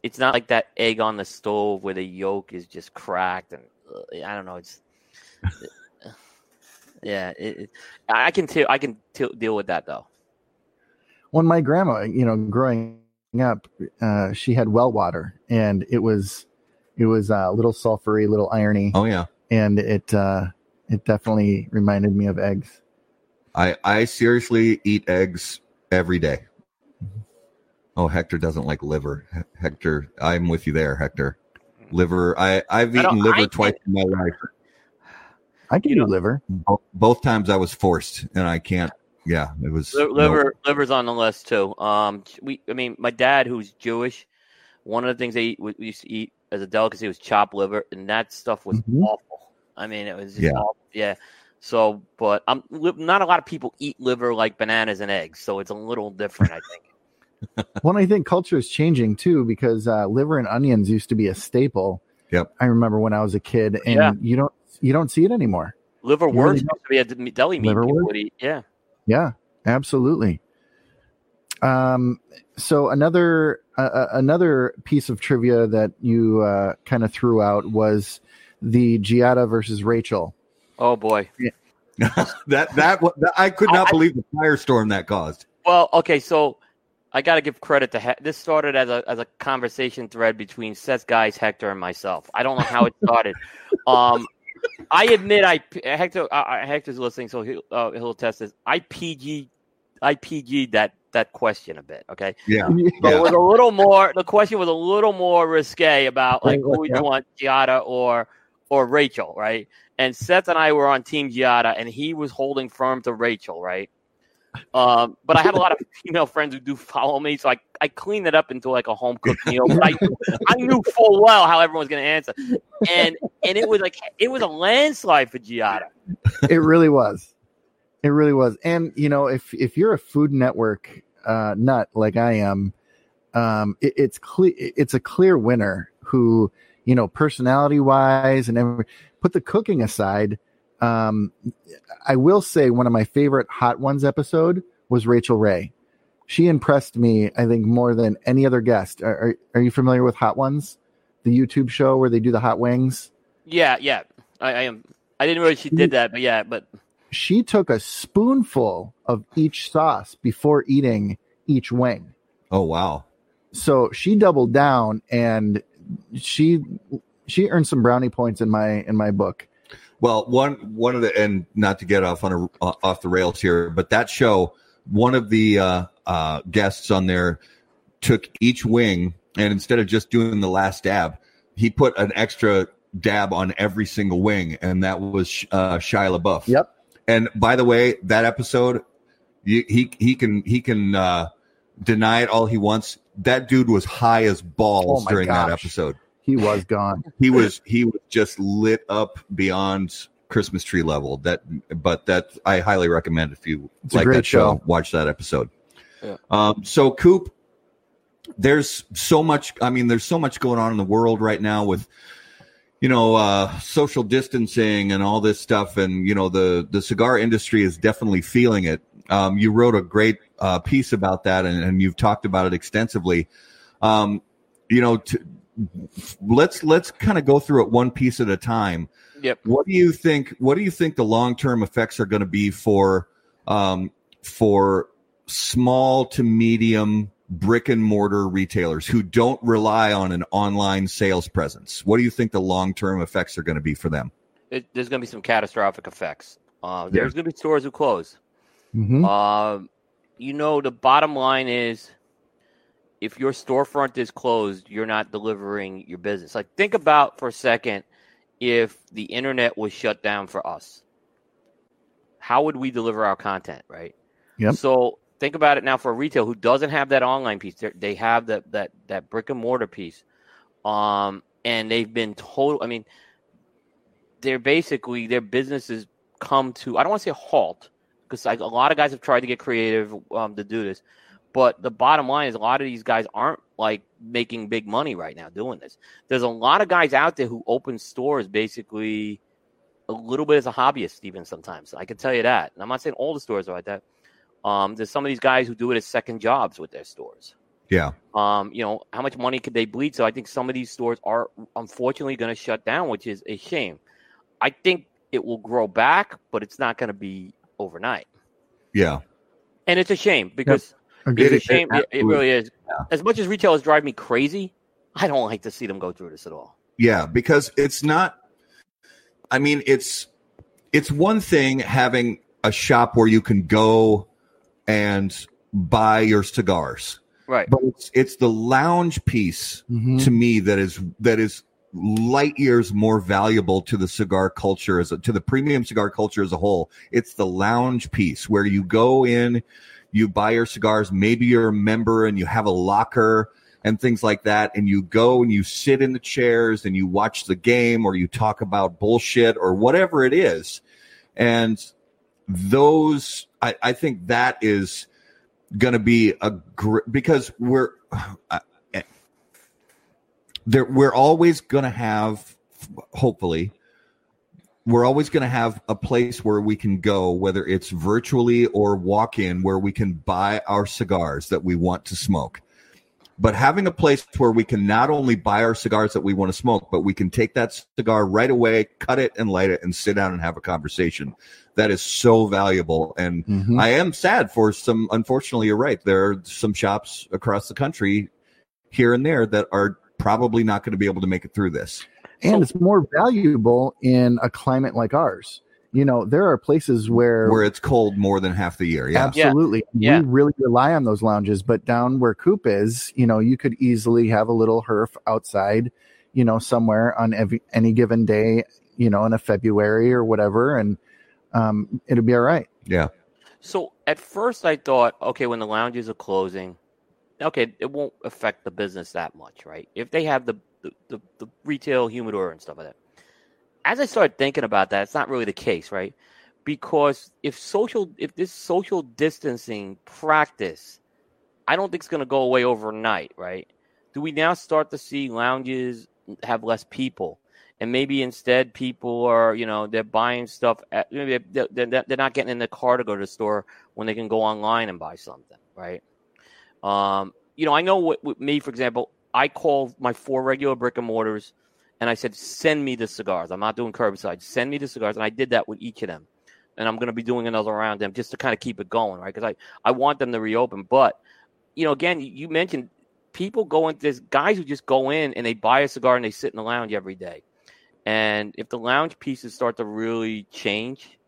it's not like that egg on the stove where the yolk is just cracked and uh, I don't know. It's yeah. It, it, I I can t- I can t- deal with that though. When my grandma, you know, growing up, uh, she had well water, and it was, it was uh, a little sulfury, little irony, Oh yeah. and it, uh, it definitely reminded me of eggs. I I seriously eat eggs every day. Oh, Hector doesn't like liver. He- Hector, I'm with you there, Hector. Liver. I I've eaten liver I twice in my life. I can You do know- liver. Both, both times I was forced, and I can't. Yeah, it was Li- no. Liver, liver's on the list too. Um, we, I mean, my dad, who's Jewish, one of the things they eat, we we used to eat as a delicacy was chopped liver, and that stuff was Mhm. awful. I mean, it was Yeah. awful. Yeah. So, but I'm not a lot of people eat liver like bananas and eggs, so it's a little different, I think. Well, I think culture is changing too because uh, liver and onions used to be a staple. Yep. I remember when I was a kid, and Yeah. you don't you don't see it anymore. Liver really used to be a d- deli meat. Liverwurst? people would eat. Yeah. Yeah, absolutely. Um, so another uh, another piece of trivia that you uh, kind of threw out was the Giada versus Rachel. Oh boy. that that that- I could not I- believe the firestorm that caused. Well, okay, so I got to give credit to he- this started as a as a conversation thread between Seth Guys, Hector, and myself. I don't know how it started. um, I admit, I Hector uh, uh, Hector's listening, so he'll uh, he'll test this. I PG, I PG that that question a bit. Okay, Yeah, so Yeah. it was a little more. The question was a little more risque about like who would Yeah. you want, Giada or or Rachel, right? And Seth and I were on Team Giada, and he was holding firm to Rachel, right? Um, but I have a lot of female friends who do follow me, so I, I cleaned it up into like a home cooked meal. But I, I knew full well how everyone was going to answer, and and it was like it was a landslide for Giada. it really was. It really was. And you know, if if you're a Food Network uh, nut like I am, um, it, it's clear it's a clear winner. Who you know, personality wise, and every, put the cooking aside. Um, I will say one of my favorite Hot Ones episode was Rachael Ray. She impressed me, I think, more than any other guest. Are, are, are you familiar with Hot Ones, the YouTube show where they do the hot wings? Yeah, yeah, I, I am. I didn't realize she did that, but yeah, but she took a spoonful of each sauce before eating each wing. Oh wow. So she doubled down and she she earned some brownie points in my in my book. Well, one one of the and not to get off on a uh, off the rails here, but that show, one of the uh, uh, guests on there took each wing and instead of just doing the last dab, he put an extra dab on every single wing, and that was uh, Shia LaBeouf. Yep. And by the way, that episode, you, he he can he can uh, deny it all he wants. That dude was high as balls Oh during that episode. He was gone. He was he was just lit up beyond Christmas tree level. That but that I highly recommend if you It's like that show, show. watch that episode. Yeah. Um, so Coop, there's so much. I mean, there's so much going on in the world right now with you know uh, social distancing and all this stuff, and you know the the cigar industry is definitely feeling it. Um, you wrote a great uh, piece about that, and, and you've talked about it extensively. Um, you know, t- let's let's kind of go through it one piece at a time. Yep. What do you think? What do you think the long term effects are going to be for um, for small to medium brick and mortar retailers who don't rely on an online sales presence? What do you think the long term effects are going to be for them? it, there's going to be some catastrophic effects. Uh, there's going to be stores who close. Mhm. Um, you know, the bottom line is if your storefront is closed, you're not delivering your business. Like, think about for a second if the internet was shut down for us. How would we deliver our content, right? Yep. So think about it now for a retail who doesn't have that online piece. They're, they have that that that brick and mortar piece, um, and they've been total. I mean, they're basically their businesses come to. I don't want to say halt because like, a lot of guys have tried to get creative um, to do this, but the bottom line is a lot of these guys aren't like making big money right now doing this. There's a lot of guys out there who open stores basically a little bit as a hobbyist even sometimes. I can tell you that. And I'm not saying all the stores are like that. Um, there's some of these guys who do it as second jobs with their stores. Yeah, Um, you know, how much money could they bleed? So I think some of these stores are unfortunately going to shut down, which is a shame. I think it will grow back, but it's not going to be overnight. yeah, And it's a shame because Agreed. it's a It- it shame. It, it really is. As much as retailers drive me crazy, I don't like to see them go through this at all. yeah. Because it's not. I mean, it's it's one thing having a shop where you can go and buy your cigars. Right. But it's it's the lounge piece Mhm. to me that is that is light years more valuable to the cigar culture as a, to the premium cigar culture as a whole. It's the lounge piece where you go in, you buy your cigars, maybe you're a member and you have a locker and things like that, and you go and you sit in the chairs and you watch the game or you talk about bullshit or whatever it is. And those I, I think that is going to be a gr- because we're uh, there we're always going to have hopefully we're always going to have a place where we can go whether it's virtually or walk in where we can buy our cigars that we want to smoke but having a place where we can not only buy our cigars that we want to smoke but we can take that cigar right away cut it and light it and sit down and have a conversation that is so valuable and Mhm. I am sad for some. Unfortunately, you're right. There are some shops across the country, here and there, that are probably not going to be able to make it through this. And So- it's more valuable in a climate like ours. You know, there are places where, Where it's cold more than half the year. Yeah, absolutely Yeah. we really rely on those lounges. But down where Coop is, you know, you could easily have a little herf outside, you know, somewhere on every, any given day, you know, in a February or whatever, and um, it'll be all right. yeah, So at first I thought, okay, when the lounges are closing, okay, it won't affect the business that much, right? If they have the the, the, retail humidor and stuff like that. As I started thinking about that, it's not really the case, right? Because if social if this social distancing practice, I don't think it's gonna go away overnight, right? Do we now start to see lounges have less people? and maybe instead people are you know they're buying stuff at, maybe they're, they're, they're not getting in the car to go to the store when they can go online and buy something right um, you know i know what, with me for example i called my four regular brick and mortars and i said send me the cigars. I'm not doing curbside. Send me the cigars. And i did that with each of them. And i'm going to be doing another round of them just to kind of keep it going right? Because I, I want them to reopen. But you know again you mentioned people go in there's guys who just go in and they buy a cigar and they sit in the lounge every day. And if the lounge pieces start to really change,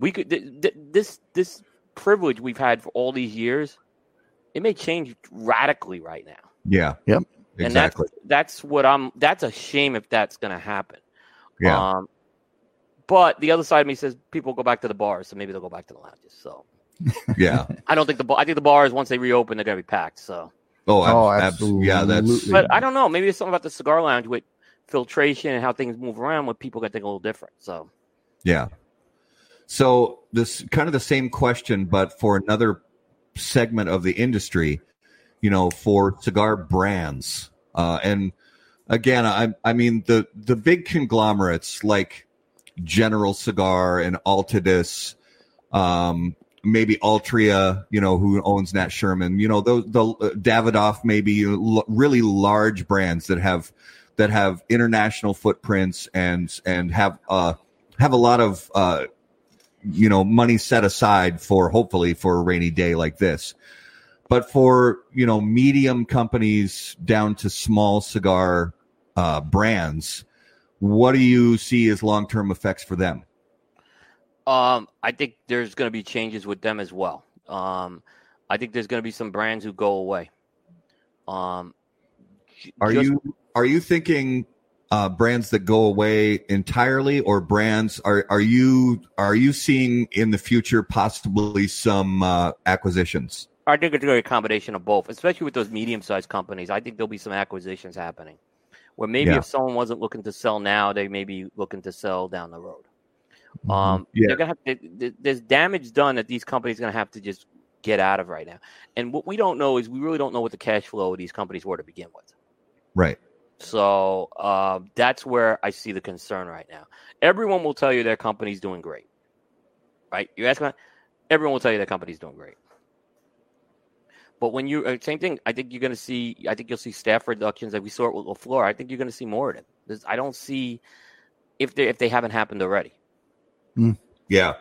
we could th- th- this this privilege we've had for all these years, it may change radically right now. yeah, Yep. And exactly. that's that's what I'm. That's a shame if that's going to happen. Yeah, Um, but the other side of me says people go back to the bars, so maybe they'll go back to the lounges. So yeah. I don't think the I think the bars once they reopen they're going to be packed. So, Oh, ab- Oh, abs- Yeah, that's absolutely. but I don't know. Maybe it's something about the cigar lounge with filtration and how things move around. With people got to think a little different. So. Yeah. So this kind of the same question, but for another segment of the industry, you know, for cigar brands. Uh, and again, I, I mean, the, the big conglomerates like General Cigar and Altadis, um, maybe Altria, you know, who owns Nat Sherman, you know, those, the uh, Davidoff, maybe really large brands that have, that have international footprints and, and have, uh, have a lot of, uh, you know, money set aside for hopefully for a rainy day like this. But for, you know, medium companies down to small cigar uh, brands, what do you see as long term effects for them? Um, I think there's going to be changes with them as well. Um, I think there's going to be some brands who go away. Um, Are just- you are you thinking uh, brands that go away entirely, or brands are are you are you seeing in the future possibly some uh, acquisitions? I think it's going to be a combination of both, especially with those medium-sized companies. I think there'll be some acquisitions happening, where maybe Yeah. if someone wasn't looking to sell now, they may be looking to sell down the road. Mhm. Um, Yeah. they're gonna have th- there's damage done that these companies are going to have to just get out of right now. And what we don't know is we really don't know what the cash flow of these companies were to begin with. Right. So uh, that's where I see the concern right now. Everyone will tell you their company's doing great, right? You ask me, everyone will tell you their company's doing great. But when you uh, same thing, I think you're going to see. I think you'll see staff reductions like we saw it with Lafleur. I think you're going to see more of it. There's, I don't see if they if they haven't happened already. Yeah.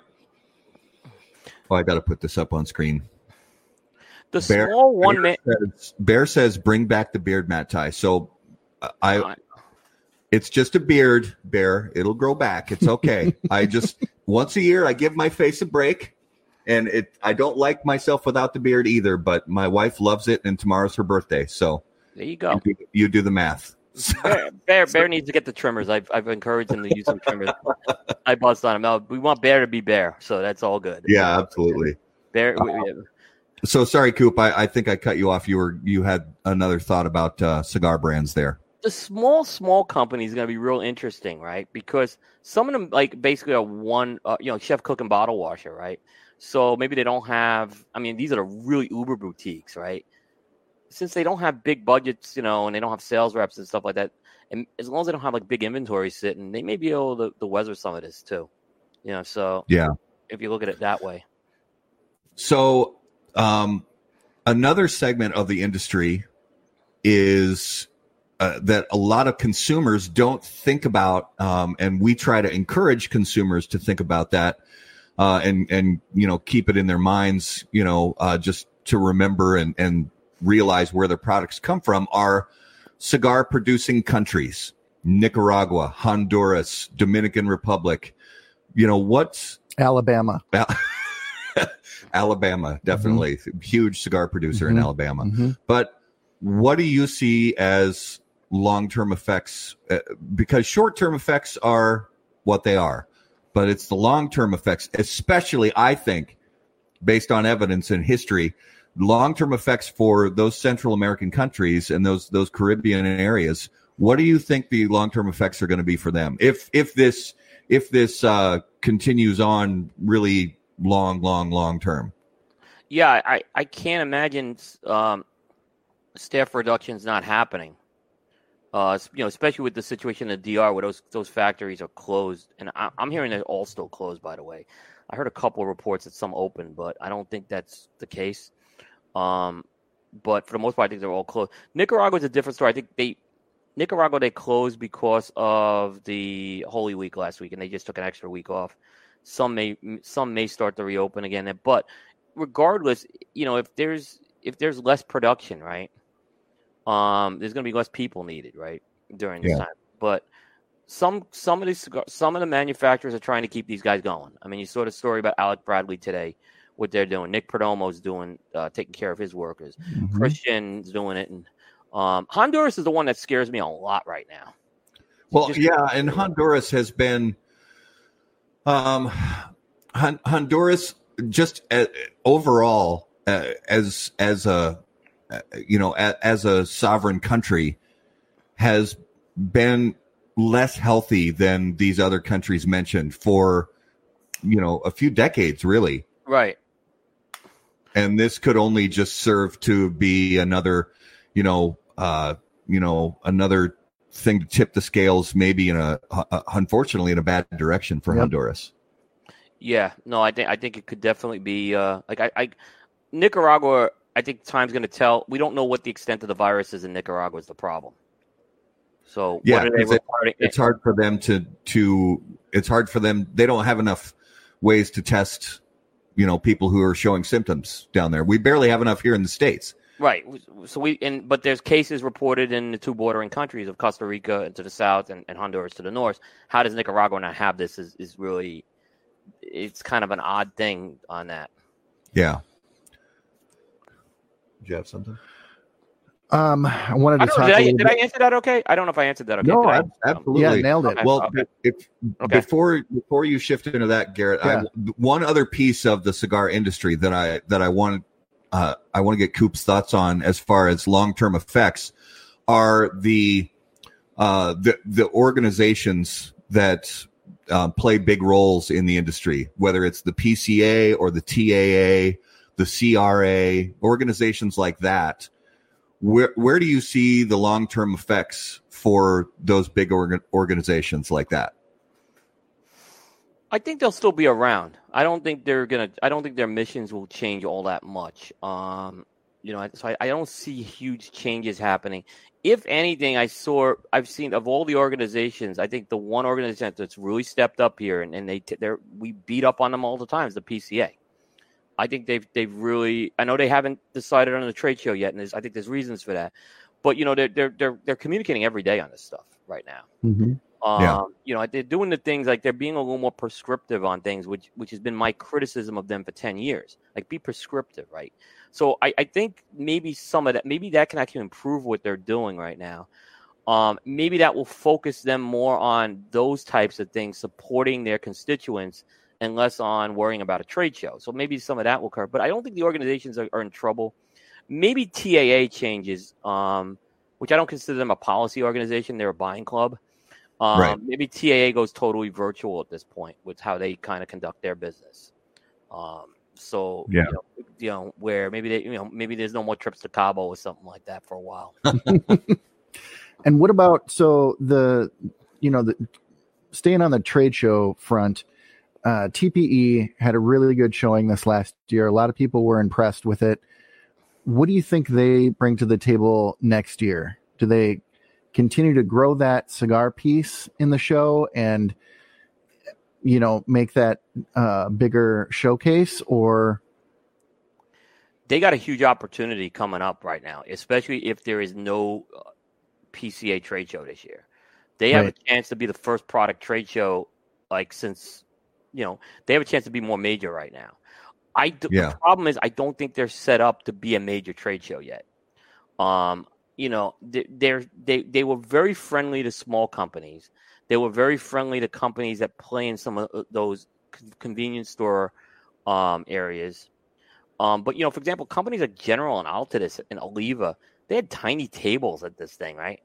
Oh, I got to put this up on screen. The Bear- small one man. Bear says, Bear says, "Bring back the beard, Matt Ty." So, uh, I, Uh, it's just a beard, Bear. It'll grow back. It's okay. I just once a year I give my face a break, and it I don't like myself without the beard either, but my wife loves it, and tomorrow's her birthday, so there you go. You do, you do the math. Bear, Bear, Bear needs to get the trimmers. I've I've encouraged him to use some trimmers. I buzzed on him. No, we want Bear to be Bear, so that's all good. Yeah, absolutely. Bear. Uh, so sorry, Coop. I, I think I cut you off. You were you had another thought about uh, cigar brands there. The small small company is going to be real interesting, right? Because some of them like basically are one, uh, you know, chef, cook, and bottle washer, right? So maybe they don't have. I mean, these are the really uber boutiques, right? Since they don't have big budgets, you know, and they don't have sales reps and stuff like that, and as long as they don't have like big inventory sitting, they may be able to, to weather some of this too. You know, so yeah, if you look at it that way. So, um, another segment of the industry is uh, that a lot of consumers don't think about, um, and we try to encourage consumers to think about that, uh, and and you know keep it in their minds, you know, uh, just to remember and and realize where their products come from are cigar producing countries: Nicaragua, Honduras, Dominican Republic. You know what's Alabama. Alabama, definitely mm-hmm. huge cigar producer mm-hmm. in Alabama. Mm-hmm. But what do you see as long term effects? Uh, because short term effects are what they are, but it's the long term effects, especially, I think, based on evidence and history, long term effects for those Central American countries and those those Caribbean areas. What do you think the long term effects are going to be for them if if this if this uh, continues on really long, long, long term. Yeah, I, I can't imagine um, staff reductions not happening. Uh, you know, especially with the situation in the DR where those those factories are closed, and I, am hearing they're all still closed. By the way, I heard a couple of reports that some open, but I don't think that's the case. Um, but for the most part, I think they're all closed. Nicaragua is a different story. I think they Nicaragua they closed because of the Holy Week last week, and they just took an extra week off. Some may some may start to reopen again, but regardless, you know, if there's if there's less production, right? Um, there's going to be less people needed, right, during this yeah. time. But some some of these some of the manufacturers are trying to keep these guys going. I mean, you saw the story about Alec Bradley today, what they're doing. Nick Perdomo's doing uh, taking care of his workers. Mm-hmm. Christian's doing it, and um, Honduras is the one that scares me a lot right now. Well, Just, yeah, and Honduras has been um, Honduras just uh, overall uh, as as a you know as, as a sovereign country has been less healthy than these other countries mentioned for you know a few decades really right and this could only just serve to be another you know uh you know another thing to tip the scales, maybe in a uh, unfortunately in a bad direction for yep. Honduras. Yeah, no, I think I think it could definitely be uh, like I, I Nicaragua. I think time's going to tell. We don't know what the extent of the virus is in Nicaragua is the problem. So yeah, it, it's hard for them to to. It's hard for them. They don't have enough ways to test. You know, people who are showing symptoms down there. We barely have enough here in the states. Right. So we and but there's cases reported in the two bordering countries of Costa Rica to the south and, and Honduras to the north. How does Nicaragua not have this? Is is really it's kind of an odd thing on that. Yeah. Did you have something? Um, I wanted to I talk. Did, I, did I, answer that okay? I don't know if I answered that okay. No, absolutely. Yeah, nailed it. Well, okay. if okay. before before you shift into that, Garrett, yeah. I, one other piece of the cigar industry that I that I wanted uh, I want to get Coop's thoughts on as far as long term effects are the uh, the the organizations that uh, play big roles in the industry, whether it's the PCA or the TAA, the CRA, organizations like that. Where where do you see the long term effects for those big organ- organizations like that? I think they'll still be around. I don't think they're gonna. I don't think their missions will change all that much. Um, you know, so I, I don't see huge changes happening. If anything, I saw. I've seen of all the organizations. I think the one organization that's really stepped up here, and, and they they're we beat up on them all the time is the PCA. I think they've they've really. I know they haven't decided on the trade show yet, and I think there's reasons for that. But you know, they're they're they're they're communicating every day on this stuff right now. Mm-hmm. Um, Yeah. You know, they're doing the things like they're being a little more prescriptive on things, which which has been my criticism of them for ten years. Like, be prescriptive, right? So I, I think maybe some of that, maybe that can actually improve what they're doing right now. Um, maybe that will focus them more on those types of things, supporting their constituents, and less on worrying about a trade show. So maybe some of that will occur. But I don't think the organizations are, are in trouble. Maybe TAA changes, um, which I don't consider them a policy organization; they're a buying club. Um, Right. Maybe TAA goes totally virtual at this point with how they kind of conduct their business. Um, so Yeah. you, know, you know where maybe they you know maybe there's no more trips to Cabo or something like that for a while. And what about so the you know the staying on the trade show front? Uh, TPE had a really good showing this last year. A lot of people were impressed with it. What do you think they bring to the table next year? Do they continue to grow that cigar piece in the show and you know make that uh, bigger showcase, or they got a huge opportunity coming up right now, especially if there is no uh, PCA trade show this year. They have a chance to be the first product trade show, like since you know they have a chance to be more major right now. I d- Yeah. the problem is I don't think they're set up to be a major trade show yet. Um, you know, they, they're they they were very friendly to small companies. They were very friendly to companies that play in some of uh, those convenience store um, areas. Um, but you know, for example, companies like General and Altadis and Oliva, they had tiny tables at this thing, right?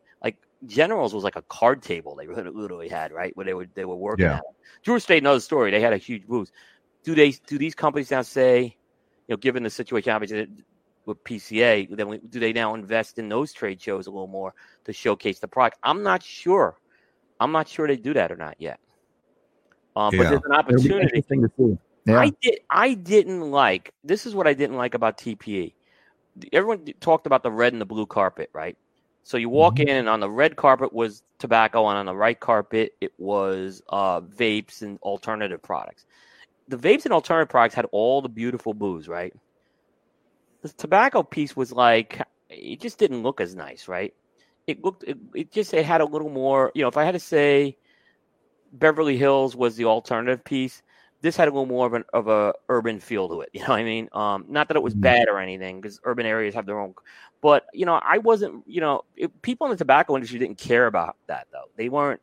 General's was like a card table they literally had, right? Where they were they were working Yeah. at. Drew Estate, another story. They had a huge booth. Do they do these companies now say, you know, given the situation obviously with PCA, then we, do they now invest in those trade shows a little more to showcase the product? I'm not sure. I'm not sure they do that or not yet. Um, Yeah. But there's an opportunity. to see. Yeah, I did. I didn't like. This is what I didn't like about TPE. Everyone talked about the red and the blue carpet, right? So you walk Mhm. in, and on the red carpet was tobacco, and on the right carpet it was uh, vapes and alternative products. The vapes and alternative products had all the beautiful booze, right? The tobacco piece was like it just didn't look as nice, right? It looked. It, it just it had a little more. You know, if I had to say, Beverly Hills was the alternative piece this had a little more of an of a urban feel to it. You know what I mean? Um, not that it was Mhm. bad or anything, because urban areas have their own. But you know, I wasn't. You know, it, people in the tobacco industry didn't care about that though. They weren't.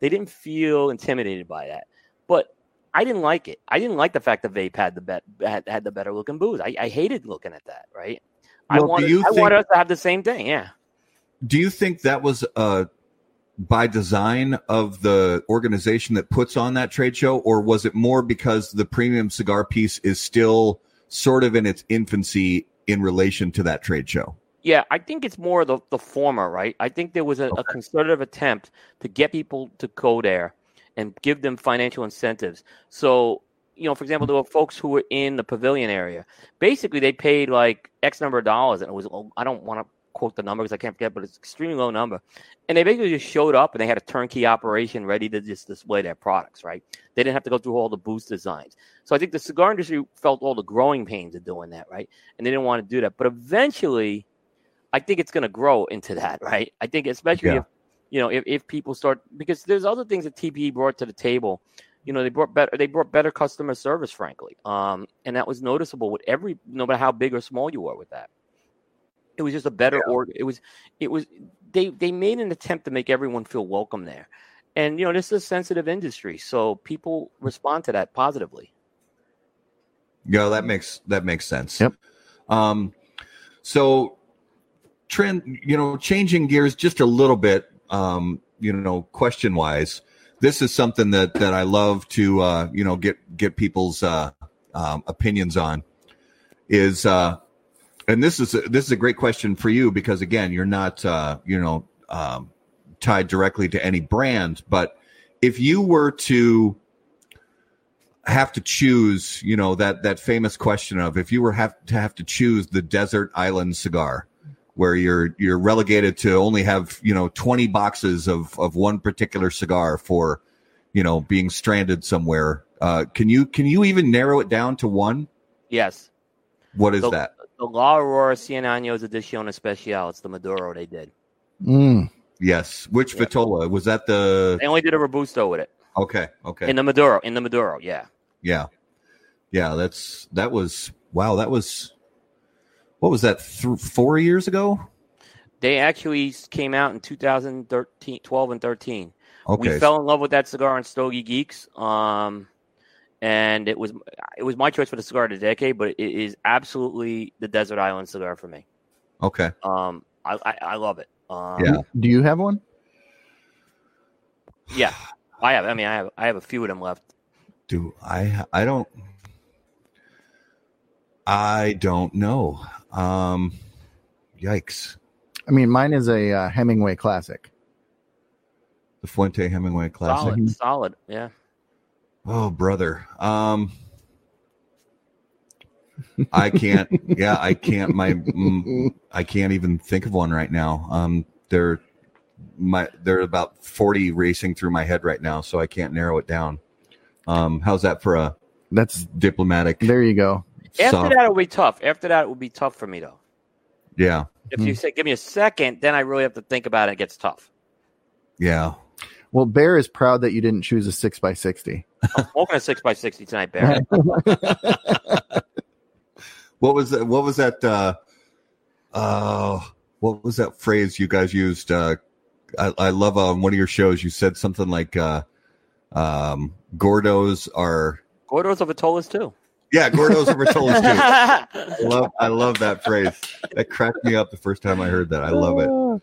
They didn't feel intimidated by that. But I didn't like it. I didn't like the fact that vape had the bet had, had the better looking booze. I, I hated looking at that. Right. I Well, do wanted. you I think- wanted us to have the same thing. Yeah. Do you think that was uh, by design of the organization that puts on that trade show, or was it more because the premium cigar piece is still sort of in its infancy in relation to that trade show? Yeah, I think it's more the, the former, right? I think there was a, a concerted attempt to get people to go there and give them financial incentives. So, you know, for example, there were folks who were in the pavilion area. Basically, they paid like X number of dollars, and it was, oh, I don't want to quote the number because I can't forget, but it's an extremely low number. And they basically just showed up and they had a turnkey operation ready to just display their products, right? They didn't have to go through all the booth designs. So I think the cigar industry felt all the growing pains of doing that, right? And they didn't want to do that. But eventually, I think it's going to grow into that, right? I think especially Yeah. if you know if, if people start because there's other things that TPE brought to the table. You know, they brought better they brought better customer service, frankly, um, and that was noticeable with every no matter how big or small you were with that. It was just a better org. It was it was they they made an attempt to make everyone feel welcome there, and you know this is a sensitive industry, so people respond to that positively. Yeah, that makes that makes sense. Yep. Um, so trend, you know, changing gears just a little bit. Um, you know, question wise, this is something that that I love to uh, you know get get people's uh, um, opinions on. Is uh, and this is a, this is a great question for you because again, you're not uh, you know um, tied directly to any brand, but if you were to have to choose, you know, that that famous question of if you were have to have to choose the desert island cigar, where you're you're relegated to only have you know 20 boxes of of one particular cigar for, you know, being stranded somewhere. Uh, can you can you even narrow it down to one? Yes, What is So- that? The La Aurora Cien Años Edición Especial. It's the Maduro they did. Mm, Yes. Which Yeah. Vitola was that? The They only did a robusto with it okay, okay, in the Maduro. In the Maduro, yeah. yeah, yeah. That's that was wow. That was what was that? Th- four years ago. They actually came out in 2013, 12 and 13. Okay, We fell in love with that cigar on Stogie Geeks. Um, and it was it was my choice for the cigar of the decade, but it is absolutely the Desert Island cigar for me. okay. Um, I, I, I love it. Um, Yeah. Do you have one? yeah. I have. I mean, I have. I have a few of them left. Do I? I don't. I don't know. Um, yikes! I mean, mine is a uh, Hemingway classic. The Fuente Hemingway Classic. Solid, solid. Yeah. Oh, brother. Um, I can't. Yeah, I can't. My, mm, I can't even think of one right now. Um, they're my, they're about forty racing through my head right now, so I can't narrow it down. Um, how's that for a That's diplomatic? there. You go. After soft- that, it will be tough. After that, it will be tough for me though. yeah, If you say, "Give me a second, then I really have to think about it. It gets tough. yeah. Well, Bear is proud that you didn't choose a six by sixty. I'm smoking a six by sixty tonight, Barry. What was that? What was that? Uh, uh, what was that phrase you guys used? Uh, I, I love on one of your shows. You said something like, uh, um, "Gordos are." Gordos of Vitolas too. Yeah, Gordos are Vitolas too. I love, I love that phrase. That cracked me up the first time I heard that. I love it.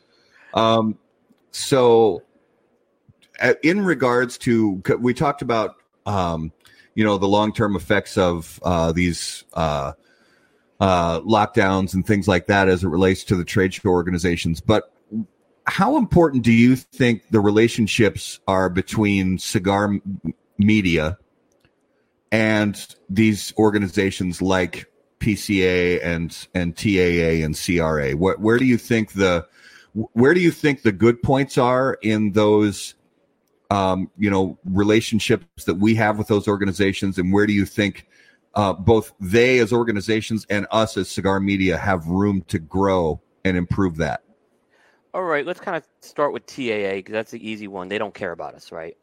Um, so, uh, in regards to, we talked about, um, you know, the long term effects of uh, these uh, uh, lockdowns and things like that as it relates to the trade show organizations. But how important do you think the relationships are between cigar m- media and these organizations like PCA and and TAA and CRA? Where, where do you think the where do you think the good points are in those um, you know relationships that we have with those organizations, and where do you think uh, both they as organizations and us as cigar media have room to grow and improve that? All right, let's kind of start with TAA because that's the easy one. They don't care about us, right?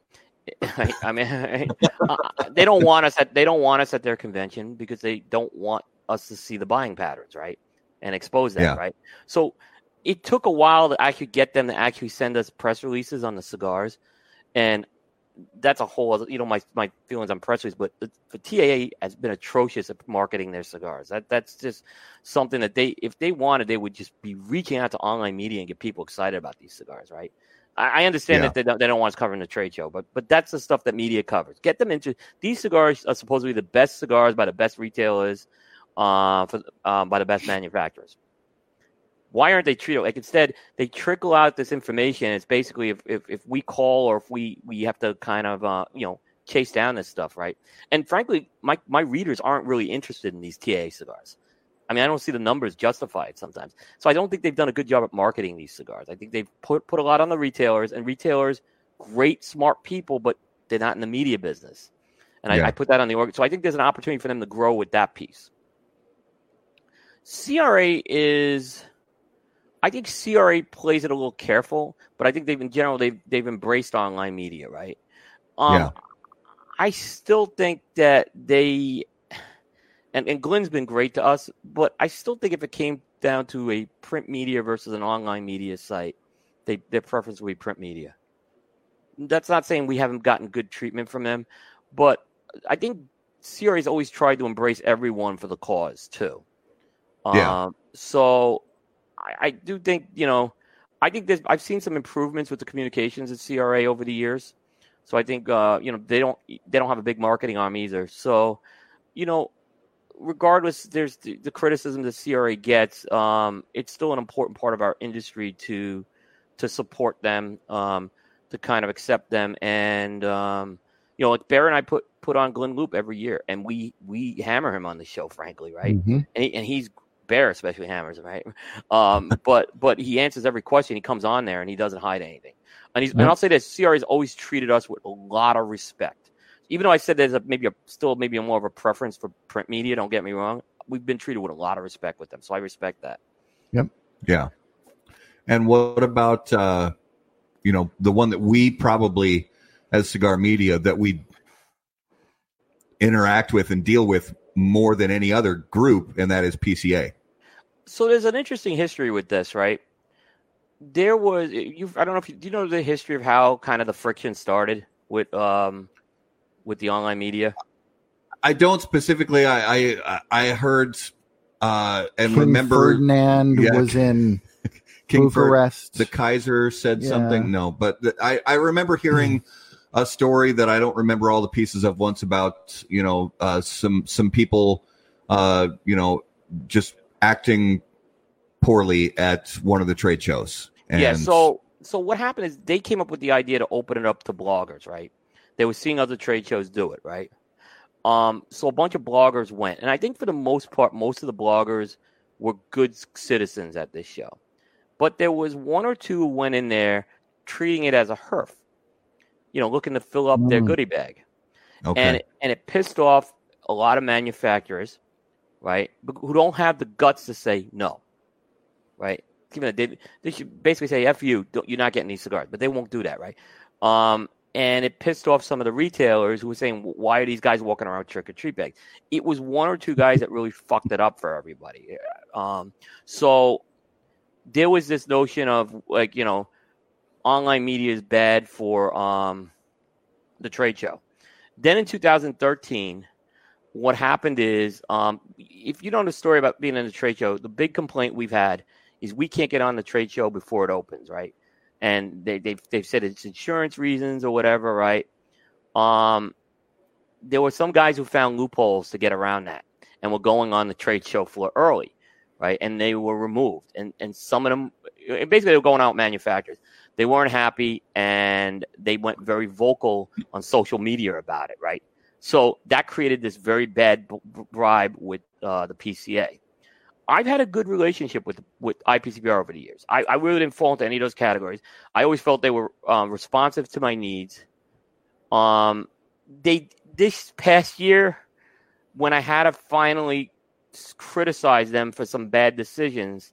I, mean, uh, they don't want us at they don't want us at their convention because they don't want us to see the buying patterns, right, and expose that, Yeah. right? So it took a while to actually get them to actually send us press releases on the cigars, and that's a whole other, you know my my feelings on press releases. But the, the TAA has been atrocious at marketing their cigars. That that's just something that they if they wanted they would just be reaching out to online media and get people excited about these cigars, right? I, I understand Yeah. that they don't, they don't want us covering the trade show, but but that's the stuff that media covers. Get them into these cigars are supposed to be the best cigars by the best retailers, uh, for um, by the best manufacturers. Why aren't they treated like instead they trickle out this information? It's basically if, if, if we call or if we, we have to kind of uh, you know chase down this stuff, right? And frankly, my my readers aren't really interested in these TA cigars. I mean, I don't see the numbers justified sometimes. So I don't think they've done a good job at marketing these cigars. I think they've put put a lot on the retailers and retailers, great smart people, but they're not in the media business. And Yeah. I, I put that on the org. So I think there's an opportunity for them to grow with that piece. CRA is, I think CRA plays it a little careful, but I think they've in general they've they've embraced online media, right? Um, Yeah. I still think that they and, and Glenn's been great to us, but I still think if it came down to a print media versus an online media site, they their preference would be print media. That's not saying we haven't gotten good treatment from them, but I think CRA's always tried to embrace everyone for the cause too. Yeah. Um, so I, I do think you know, I think there's I've seen some improvements with the communications at CRA over the years. So I think uh, you know they don't they don't have a big marketing arm either. So you know, regardless, there's the, the criticism that CRA gets. Um, it's still an important part of our industry to to support them, um, to kind of accept them, and um, you know, like Bear and I put put on Glenn Loop every year, and we we hammer him on the show, frankly, right? Mhm. and, he, and he's Bear especially hammers him, right? Um, but but he answers every question. He comes on there and he doesn't hide anything. And he's and I'll say this: CR has always treated us with a lot of respect. Even though I said there's a, maybe a still maybe a more of a preference for print media. Don't get me wrong. We've been treated with a lot of respect with them, so I respect that. Yep. Yeah. And what about uh you know, the one that we probably as cigar media that we interact with and deal with more than any other group, and that is PCA. So there's an interesting history with this, right? There was you. I don't know if you do you know the history of how kind of the friction started with um with the online media. I don't specifically. I I, I heard uh and King remember Ferdinand yeah. was in King Fer- arrest. the Kaiser said Yeah. something. No, but the, I I remember hearing a story that I don't remember all the pieces of once about you know uh, some some people uh you know just acting poorly at one of the trade shows. And yeah. So so what happened is they came up with the idea to open it up to bloggers, right? They were seeing other trade shows do it, right? Um, so a bunch of bloggers went, and I think for the most part, most of the bloggers were good citizens at this show, but there was one or two who went in there treating it as a herf, you know, looking to fill up their Mm. goodie bag. okay. and and it pissed off a lot of manufacturers, right? Who don't have the guts to say no, right? Even they, they should basically say "f you," you're not getting these cigars, but they won't do that, right? Um, and it pissed off some of the retailers who were saying, "Why are these guys walking around trick or treat bags?" It was one or two guys that really fucked it up for everybody. Um, so there was this notion of like you know, online media is bad for um, the trade show. Then in 2013, what happened is, um, if you don't know the story about being in the trade show, the big complaint we've had is we can't get on the trade show before it opens, right? And they, they've they've said it's insurance reasons or whatever, right? Um, there were some guys who found loopholes to get around that, and were going on the trade show floor early, right? And they were removed, and and some of them basically they were going out manufacturers. They weren't happy, and they went very vocal on social media about it, right? So that created this very bad bribe with uh, the PCA. I've had a good relationship with with IPCPR over the years. I, I really didn't fall into any of those categories. I always felt they were um, responsive to my needs. Um, they this past year, when I had to finally criticize them for some bad decisions,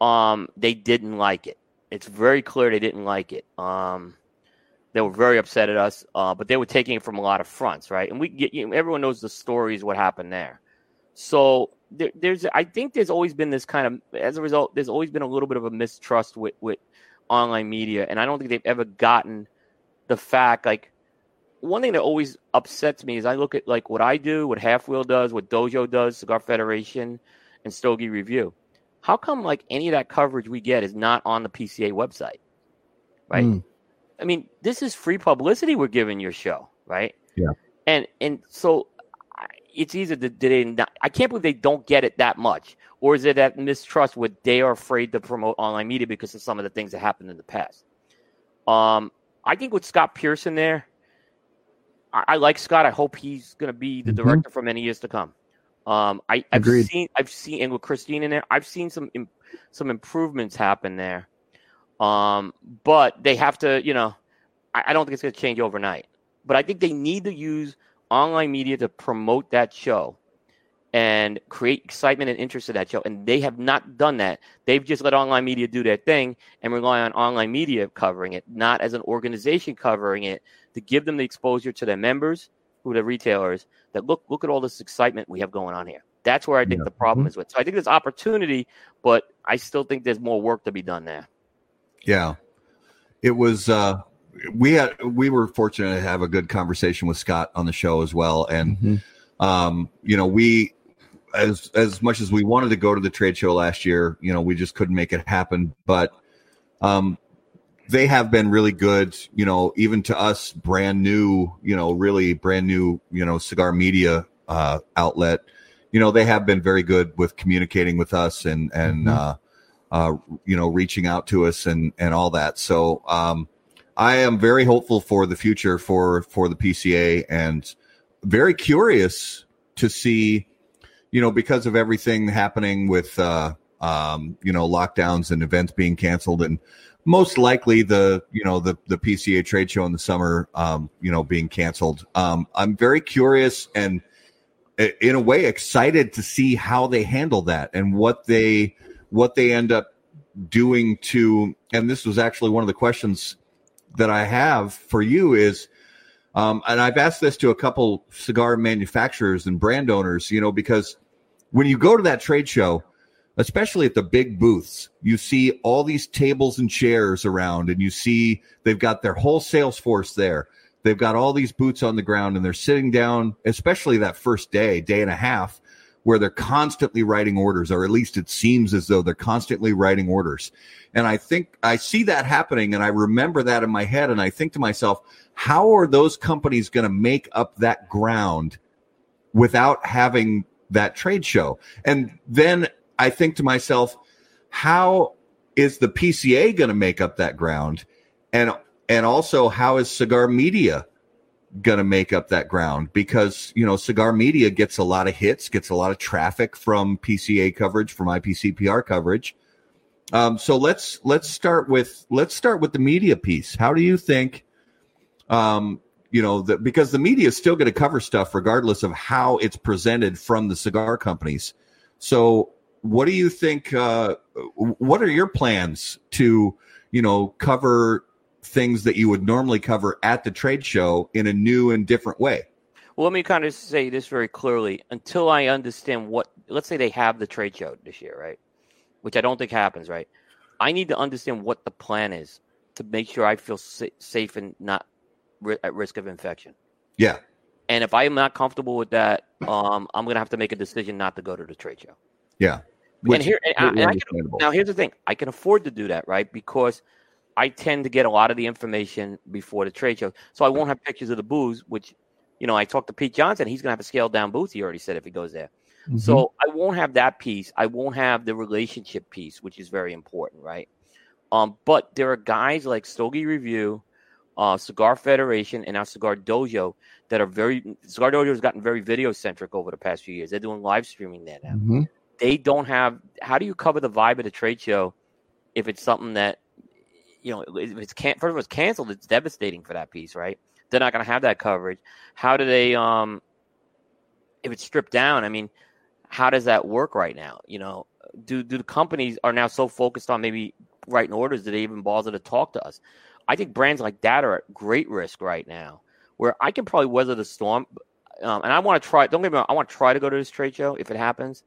um, they didn't like it. It's very clear they didn't like it. Um, they were very upset at us, uh, but they were taking it from a lot of fronts, right? And we get you know, everyone knows the stories what happened there. So there, there's, I think there's always been this kind of, as a result, there's always been a little bit of a mistrust with with online media, and I don't think they've ever gotten the fact. Like one thing that always upsets me is I look at like what I do, what halfwheel does, what Dojo does, Cigar Federation, and Stogie Review. How come like any of that coverage we get is not on the PCA website? Right. Mm. I mean, this is free publicity we're giving your show, right? Yeah. And and so it's either that they not, I can't believe they don't get it that much, or is it that mistrust where they are afraid to promote online media because of some of the things that happened in the past? Um, I think with Scott Pearson there, I, I like Scott. I hope he's going to be the Mhm. director for many years to come. Um, I, I've Agreed. seen, I've seen, and with Christine in there, I've seen some im- some improvements happen there. Um, but they have to, you know, I, I don't think it's going to change overnight. But I think they need to use online media to promote that show and create excitement and interest in that show. And they have not done that. They've just let online media do their thing and rely on online media covering it, not as an organization covering it to give them the exposure to their members, who are the retailers, that look look at all this excitement we have going on here. That's where I think Yeah. the problem is with. So I think there's opportunity, but I still think there's more work to be done there. Yeah. It was uh we had we were fortunate to have a good conversation with Scott on the show as well. And Mhm. um, you know, we as as much as we wanted to go to the trade show last year, you know, we just couldn't make it happen. But um they have been really good, you know, even to us, brand new, you know, really brand new, you know, cigar media uh outlet. You know, they have been very good with communicating with us and and Mhm. uh uh, you know, reaching out to us and and all that. So um, I am very hopeful for the future for for the PCA and very curious to see, you know, because of everything happening with uh, um, you know lockdowns and events being canceled and most likely the you know the the PCA trade show in the summer um, you know being canceled. Um, I'm very curious and in a way excited to see how they handle that and what they what they end up doing to and this was actually one of the questions that I have for you is, um, and I've asked this to a couple cigar manufacturers and brand owners, you know, because when you go to that trade show, especially at the big booths, you see all these tables and chairs around, and you see they've got their whole sales force there. They've got all these boots on the ground, and they're sitting down, especially that first day, day and a half, where they're constantly writing orders, or at least it seems as though they're constantly writing orders. And I think I see that happening, and I remember that in my head, and I think to myself, how are those companies going to make up that ground without having that trade show? And then I think to myself, how is the PCA going to make up that ground? And and also how is cigar media to make up that ground because you know cigar media gets a lot of hits gets a lot of traffic from pca coverage from ipcpr coverage. Um, so let's let's start with let's start with the media piece. How do you think um, you know that because the media is still going to cover stuff regardless of how it's presented from the cigar companies. So what do you think uh, what are your plans to you know cover things that you would normally cover at the trade show in a new and different way Well, let me kind of say this very clearly. Until I understand what, let's say they have the trade show this year, right? Which I don't think happens, right? I need to understand what the plan is to make sure I feel sa- safe and not ri- at risk of infection. yeah And if I am not comfortable with that, um, I'm going to have to make a decision not to go to the trade show. yeah and here, and I, and I can, now here's the thing: I can afford to do that, right? Because I tend to get a lot of the information before the trade show, so I won't have pictures of the booze. Which, you know, I talked to Pete Johnson; he's going to have a scaled down booth. He already said if he goes there. Mm-hmm. So I won't have that piece. I won't have the relationship piece, which is very important, right? Um, but there are guys like Stogie Review, uh, Cigar Federation, and our Cigar Dojo that are very Cigar Dojo has gotten very video centric over the past few years. They're doing live streaming there now Mhm. they don't have how do you cover the vibe of the trade show if it's something that you know if it's can first of all it's canceled it's devastating for that piece right? They're not going to have that coverage. How do they um if it's stripped down i mean how does that work right now? You know do do the companies are now so focused on maybe writing orders that they even bother to talk to us? I think brands like that are at great risk right now where i can probably weather the storm um, and i want to try don't get me wrong i want to try to go to this trade show if it happens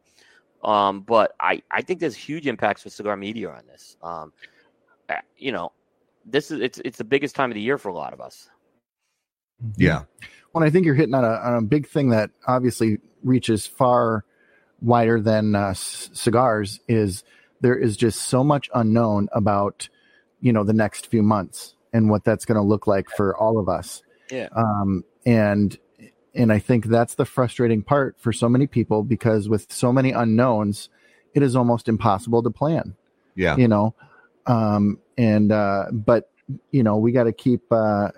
um, but I, I think there's huge impacts for cigar media on this. Um, you know, this is it's it's the biggest time of the year for a lot of us. yeah Well, I think you're hitting on a, on a big thing that obviously reaches far wider than uh, c- cigars. Is there is just so much unknown about you know the next few months and what that's going to look like for all of us. Yeah. Um, and and I think that's the frustrating part for so many people because with so many unknowns, it is almost impossible to plan yeah you know um and uh but you know we got to keep uh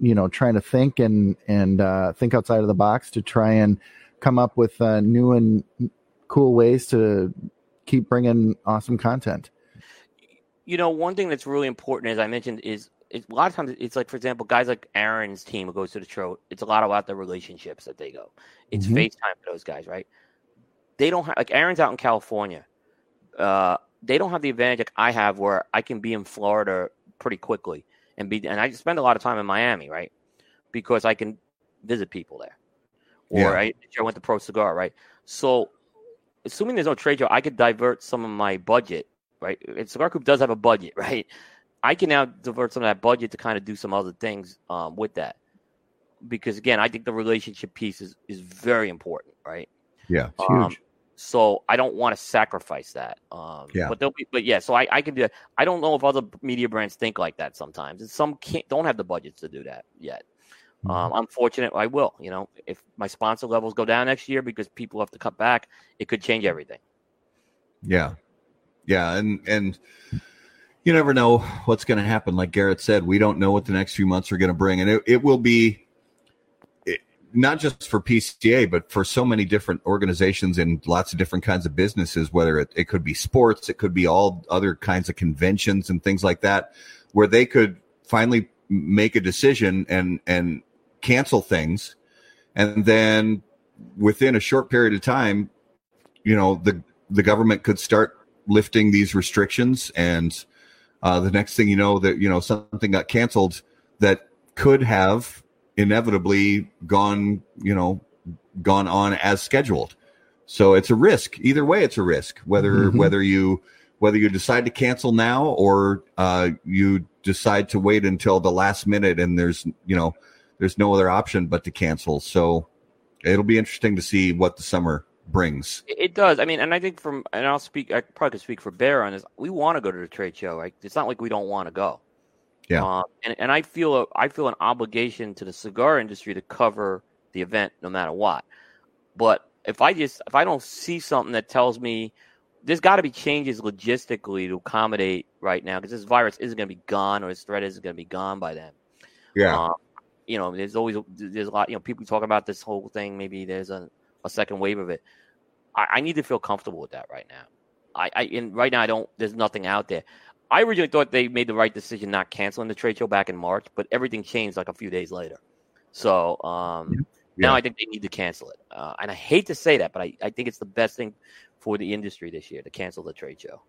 you know trying to think and and uh think outside of the box to try and come up with uh new and cool ways to keep bringing awesome content You know, one thing that's really important, as I mentioned, is, a lot of times it's like, for example, guys like Aaron's team who goes to the show. It's a lot about the relationships that they go. It's Mhm. FaceTime for those guys, right? They don't have like Aaron's out in California. Uh, they don't have the advantage like I have, where I can be in Florida pretty quickly and be, and I spend a lot of time in Miami, right? Because I can visit people there. Or Yeah. I, I went to ProCigar, right? So, assuming there's no trade show, I could divert some of my budget, right? And Cigar Coop does have a budget, right? I can now divert some of that budget to kind of do some other things um, with that. Because again, I think the relationship piece is, is very important, right? yeah it's Um, huge so I don't want to sacrifice that. Um, Yeah. But they'll be, but yeah. So I, I can do. that. I don't know if other media brands think like that sometimes, and some can't don't have the budgets to do that yet. Mm-hmm. Um, I'm fortunate. I will. You know, if my sponsor levels go down next year because people have to cut back, it could change everything. Yeah. Yeah. And, and you never know what's going to happen. Like Garrett said, we don't know what the next few months are going to bring. And it, it will be not just for PCA, but for so many different organizations and lots of different kinds of businesses, whether it, it could be sports, it could be all other kinds of conventions and things like that, where they could finally make a decision and, and cancel things. And then within a short period of time, you know, the, the government could start lifting these restrictions and uh, the next thing you know, that you know something got canceled that could have inevitably gone, you know, gone on as scheduled. So it's a risk. Either way, it's a risk. Whether Mhm. whether you whether you decide to cancel now or uh, you decide to wait until the last minute and there's you know there's no other option but to cancel. So it'll be interesting to see what the summer brings. It it does. I mean, and I think from, and I'll speak, I probably could speak for Bear on this. We want to go to the trade show. Right? It's not like we don't want to go. Yeah. Um, and, and I feel, a, I feel an obligation to the cigar industry to cover the event no matter what. But if I just, if I don't see something that tells me there's got to be changes logistically to accommodate right now because this virus isn't going to be gone or this threat isn't going to be gone by then. Yeah. Um, you know, there's always there's a lot. You know, people talking about this whole thing. Maybe there's a, a second wave of it. I, I need to feel comfortable with that right now. I, I and right now I don't. There's nothing out there. I originally thought they made the right decision not canceling the trade show back in March, but everything changed like a few days later. So um, now I think they need to cancel it. Uh, and I hate to say that, but I, I think it's the best thing for the industry this year to cancel the trade show.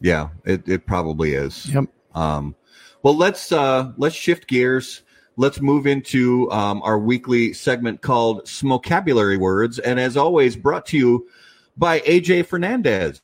Yeah, it, it probably is. Yep. Um, well, let's uh, let's shift gears. Let's move into um, our weekly segment called Smokabulary Words, and as always, brought to you by AJ Fernandez.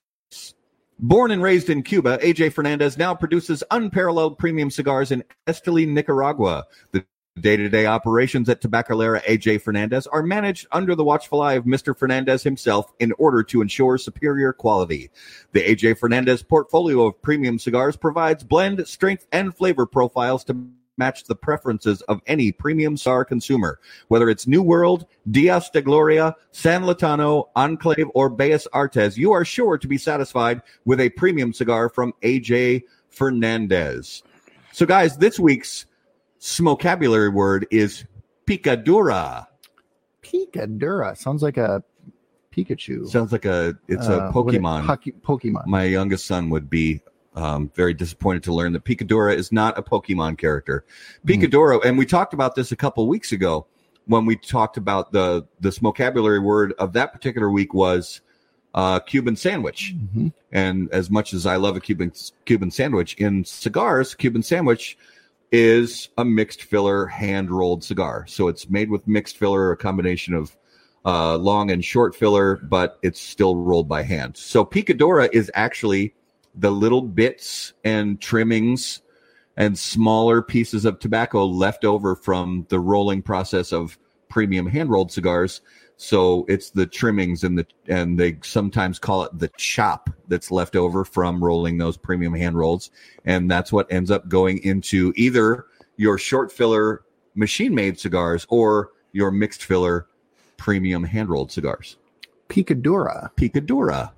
Born and raised in Cuba, AJ Fernandez now produces unparalleled premium cigars in Esteli, Nicaragua. The day-to-day operations at Tabacalera AJ Fernandez are managed under the watchful eye of Mr. Fernandez himself in order to ensure superior quality. The AJ Fernandez portfolio of premium cigars provides blend, strength, and flavor profiles to match the preferences of any premium cigar consumer. Whether it's New World, Dias de Gloria, San Lotano, Enclave, or Bellas Artes, you are sure to be satisfied with a premium cigar from AJ Fernandez. So, guys, this week's smokabulary word is picadura. Picadura sounds like a Pikachu. Sounds like a it's a Uh, it- Pokemon. Poke- Pokemon. my youngest son would be um, very disappointed to learn that Picadura is not a Pokemon character. Picadura, and we talked about this a couple weeks ago when we talked about the this vocabulary word of that particular week was uh, Cuban sandwich. Mhm. And as much as I love a Cuban Cuban sandwich in cigars, Cuban sandwich is a mixed filler hand rolled cigar. So it's made with mixed filler, a combination of uh, long and short filler, but it's still rolled by hand. So picadura is actually the little bits and trimmings and smaller pieces of tobacco left over from the rolling process of premium hand rolled cigars. So it's the trimmings and the and they sometimes call it the chop that's left over from rolling those premium hand rolls, and that's what ends up going into either your short filler machine made cigars or your mixed filler premium hand rolled cigars. Picadura. Picadura.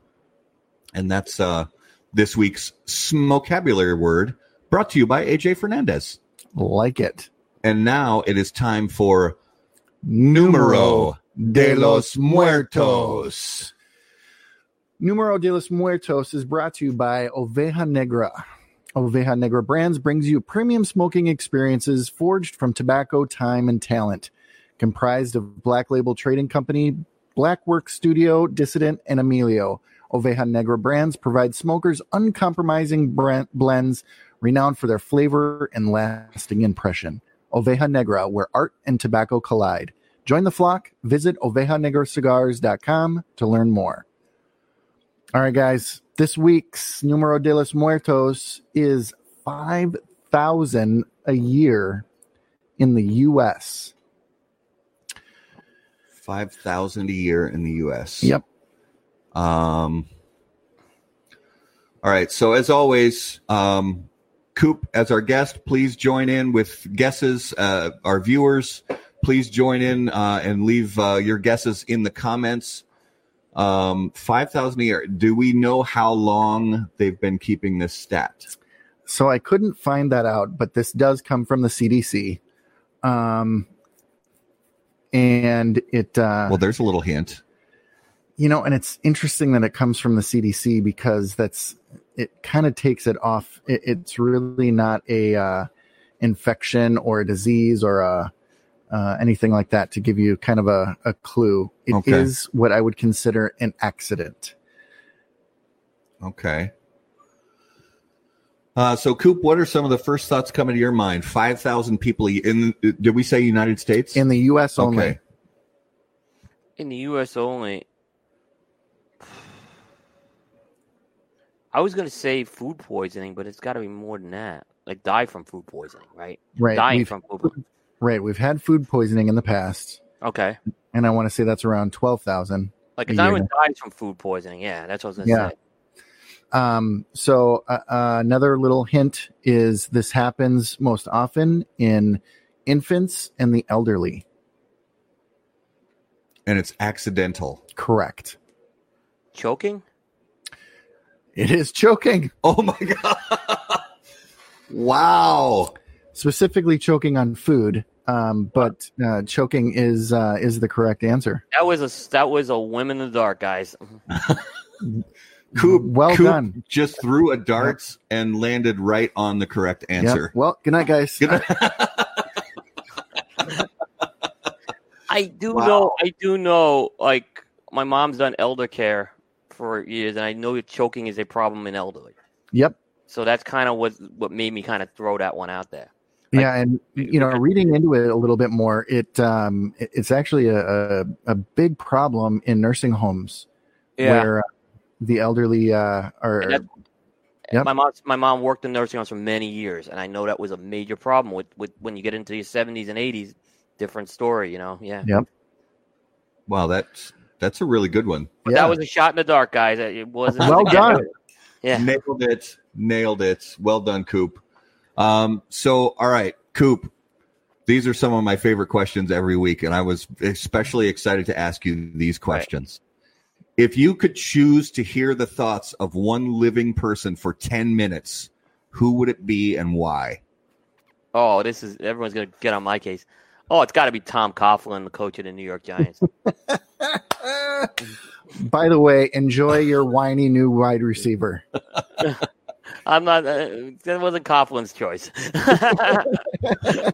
And that's uh, this week's smokabulary word brought to you by AJ Fernandez. Like it. And now it is time for Numero de los Muertos. Numero de los Muertos is brought to you by Oveja Negra. Oveja Negra Brands brings you premium smoking experiences forged from tobacco, time, and talent. Comprised of Black Label Trading Company, Blackwork Studio, Dissident, and Emilio. Oveja Negra Brands provide smokers uncompromising brand- blends renowned for their flavor and lasting impression. Oveja Negra, where art and tobacco collide. Join the flock. Visit ovejanegracigars.com to learn more. All right, guys. This week's Numero de los Muertos is 5,000 a year in the U.S. 5000 a year in the US. Yep. Um, all right. So, as always, um, Coop, as our guest, please join in with guesses. Uh, our viewers, please join in uh, and leave uh, your guesses in the comments. Um, 5,000 a year. Do we know how long they've been keeping this stat? So I couldn't find that out, but this does come from the CDC. Um, and it, uh, Well, there's a little hint. You know, and it's interesting that it comes from the CDC because that's it kind of takes it off. It, it's really not a uh, infection or a disease or a uh, anything like that to give you kind of a, a clue. It is Okay. what I would consider an accident. Okay. Uh, so, Coop, what are some of the first thoughts coming to your mind? Five thousand people in. Did we say United States? In the U.S. only. Okay. In the U.S. only. I was going to say food poisoning, but it's got to be more than that. Like die from food poisoning, right? Right. Dying We've, from food poisoning. right. We've had food poisoning in the past, Okay. and I want to say that's around twelve thousand. Like A if anyone year. dies from food poisoning, yeah, that's what I was going to Yeah. say. Um, so uh, uh, another little hint is this happens most often in infants and the elderly. and it's accidental. Correct. Choking? It is choking, Oh my god! wow. specifically choking on food. Um, but uh, choking is uh, is the correct answer. That was a that was a whim in the dark, guys. Coop, well Coop done. Just threw a darts and landed right on the correct Yep. answer. Well, good night, guys. Good- I do Wow. know. I do know. Like my mom's done elder care for years, and I know that choking is a problem in elderly. Yep. So that's kind of what what made me kind of throw that one out there. Like- yeah, and you know, reading into it a little bit more, it um, it's actually a, a a big problem in nursing homes where uh, the elderly uh, are. And Yep. My mom, my mom worked in nursing homes for many years, and I know that was a major problem with, with when you get into your seventies and eighties. Different story, you know. Yeah, Yep. wow, that's that's a really good one. but yeah. that was a shot in the dark, guys. It wasn't. well done. Yeah. Nailed it. Nailed it. Well done, Coop. Um, so, all right, Coop. These are some of my favorite questions every week, and I was especially excited to ask you these questions. If you could choose to hear the thoughts of one living person for 10 minutes, who would it be and why? Oh, this is everyone's gonna get on my case. Oh, it's got to be Tom Coughlin, the coach of the New York Giants. By the way, enjoy your whiny new wide receiver. I'm not. Uh, that wasn't Coughlin's choice.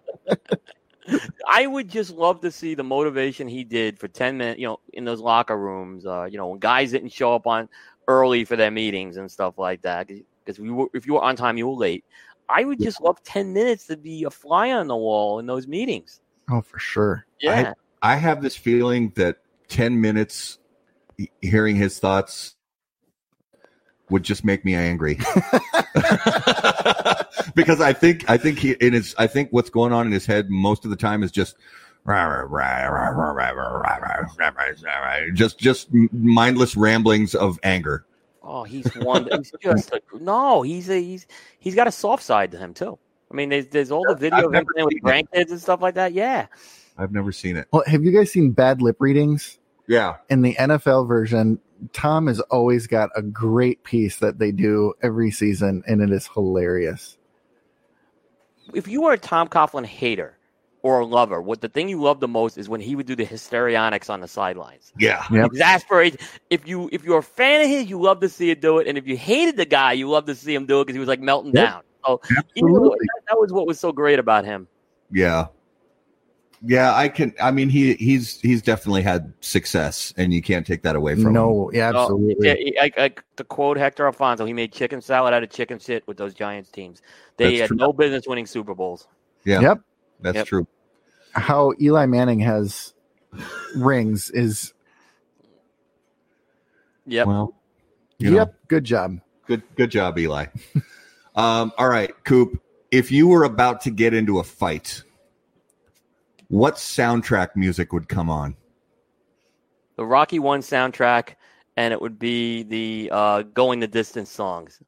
I would just love to see the motivation he did for ten minutes. You know, in those locker rooms. Uh, you know, when guys didn't show up on early for their meetings and stuff like that. Because we were, if you were on time, you were late. I would just love ten minutes to be a fly on the wall in those meetings. Oh, for sure. Yeah, I have this feeling that 10 minutes hearing his thoughts would just make me angry. because I think I think he in his I think what's going on in his head most of the time is just just just mindless ramblings of anger. Oh, he's one. He's just a, no. He's a he's he's got a soft side to him too. I mean, there's there's all the video of him playing with seen grandkids and stuff like that. Yeah. I've never seen it. Well, have you guys seen bad lip readings? Yeah. In the NFL version, Tom has always got a great piece that they do every season, and it is hilarious. If you were a Tom Coughlin hater or a lover, what the thing you love the most is when he would do the histrionics on the sidelines. Yeah. Yep. Exasperate. If you if you're a fan of his, you love to see it do it, and if you hated the guy, you love to see him do it because he was like melting Yep. down. So even though- that, that was what was so great about him. Yeah. Yeah, I can I mean he he's he's definitely had success and you can't take that away from him. No, yeah, absolutely. yeah, like, like to quote Hector Alfonso, he made chicken salad out of chicken shit with those Giants teams. They That's had true. no business winning Super Bowls. Yeah. Yep. That's Yep. true. How Eli Manning has rings is Yep. Well, you know. yep. Good job. Good good job, Eli. um, all right, Coop. If you were about to get into a fight, what soundtrack music would come on? the Rocky One soundtrack, and it would be the uh, "Going the Distance" songs.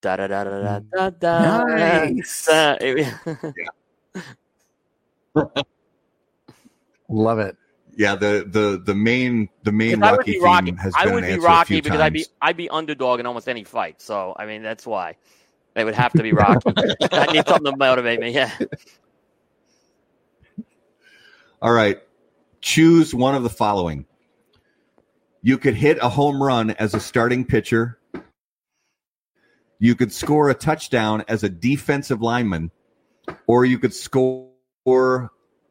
Da da da da da da da. Nice. da. It- Love it. Yeah, the the the main the main Because I would Rocky be theme Rocky. has I been would an be answer a Rocky few because I'd be. I'd be underdog in almost any fight. So I mean that's why it would have to be Rocky. I need something to motivate me. Yeah. All right. Choose one of the following. You could hit a home run as a starting pitcher. You could score a touchdown as a defensive lineman, or you could score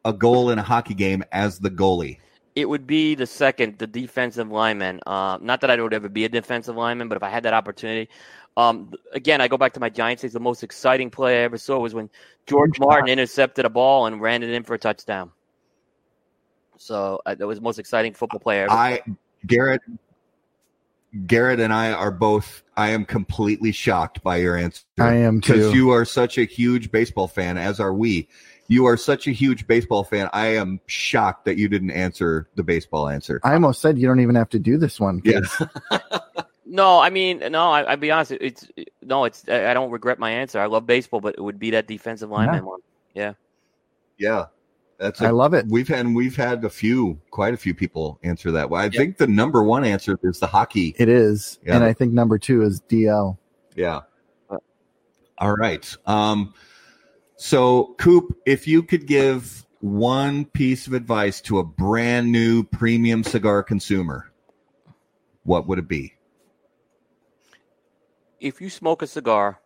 a goal in a hockey game as the goalie. It would be the second, the defensive lineman. Uh, not that I would ever be a defensive lineman, but if I had that opportunity, um, again, I go back to my Giants days. The most exciting play I ever saw was when George Martin intercepted a ball and ran it in for a touchdown. So uh, that was the most exciting football player. I ever. I Garrett Garrett and I are both I am completely shocked by your answer. I am because too. you are such a huge baseball fan, as are we. You are such a huge baseball fan. I am shocked that you didn't answer the baseball answer. I almost said you don't even have to do this one. 'cause No, I mean, no. I, I'll be honest. It's no. It's I I don't regret my answer. I love baseball, but it would be that defensive lineman one. Yeah. Yeah, that's. I A, love it. we've had we've had a few, quite a few people answer that. Well, I Yep. think the number one answer is the hockey. It is. Yeah. And I think number two is DL. Yeah. Uh, All right. Um, so, Coop, if you could give one piece of advice to a brand new premium cigar consumer, what would it be? If you smoke a cigar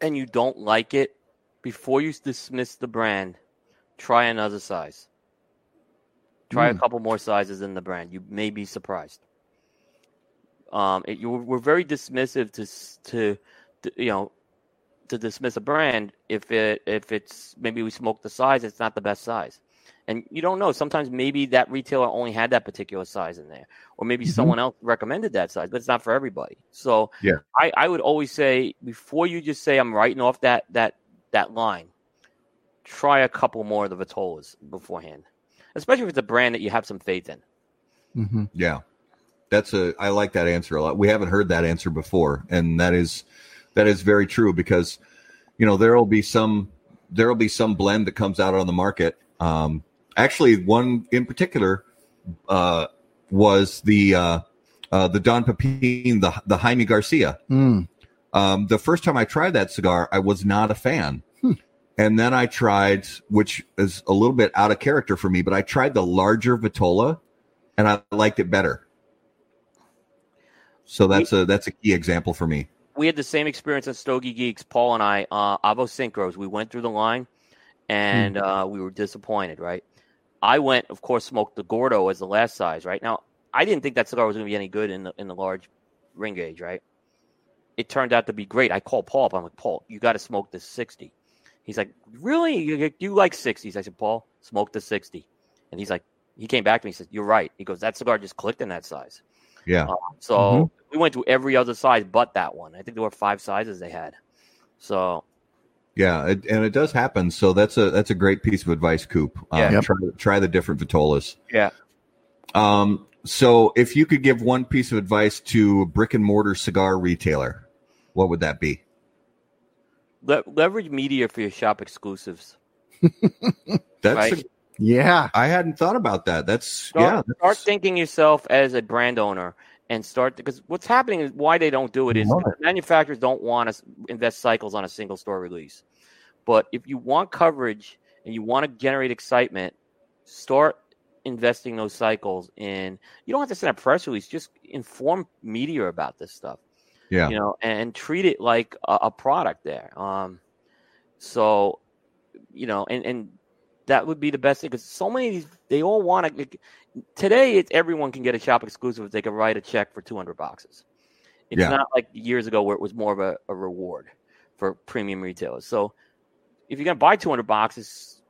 and you don't like it, before you dismiss the brand, try another size. Try a Mm. couple more sizes in the brand. You may be surprised. Um, it, you we're very dismissive to to, to you know to dismiss a brand if it if it's maybe we smoke the size it's not the best size and you don't know sometimes maybe that retailer only had that particular size in there or maybe Mhm. someone else recommended that size but it's not for everybody so Yeah. I, I would always say before you just say i'm writing off that that that line try a couple more of the vitolas beforehand especially if it's a brand that you have some faith in hmm Yeah. That's a I like that answer a lot. We haven't heard that answer before and that is that is very true because you know there'll be some there'll be some blend that comes out on the market. Um actually one in particular uh was the uh uh the Don Pepin the the Jaime Garcia. Mm. Um the first time I tried that cigar I was not a fan. Hmm. And then I tried which is a little bit out of character for me, but I tried the larger Vitola and I liked it better. So that's a that's a key example for me. we had the same experience at Stogie Geeks. Paul and I, uh, Avo Syncros. We went through the line, and uh, we were disappointed. Right. I went, of course, smoked the Gordo as the last size. Right now, I didn't think that cigar was going to be any good in the in the large ring gauge. Right. It turned out to be great. I called Paul up. I'm like, Paul, you got to smoke this sixty. He's like, really? You, you like sixties? I said, Paul, smoke the sixty. And he's like, he came back to me. He said, you're right. He goes, that cigar just clicked in that size. Yeah. So Mhm. we went through every other size but that one. I think there were five sizes they had. So Yeah, it, and it does happen. So that's a that's a great piece of advice, Coop. Um, Yeah. Yep. try try the different vitolas. Yeah. Um. So if you could give one piece of advice to a brick and mortar cigar retailer, what would that be? le- leverage media for your shop exclusives. That's Right. a- Yeah. I hadn't thought about that. That's Start, yeah. start thinking yourself as a brand owner and start because what's happening is why they don't do it is it. manufacturers don't want to invest cycles on a single store release. But if you want coverage and you want to generate excitement, start investing those cycles in. You don't have to send a press release; just inform media about this stuff. Yeah. you know, and, treat it like a, a product there. Um, so, you know, and and that would be the best thing because so many of these they all want to. Today, it's everyone can get a shop exclusive if they can write a check for two hundred boxes. It's Yeah. not like years ago where it was more of a, a reward for premium retailers. So, if you're gonna buy two hundred boxes,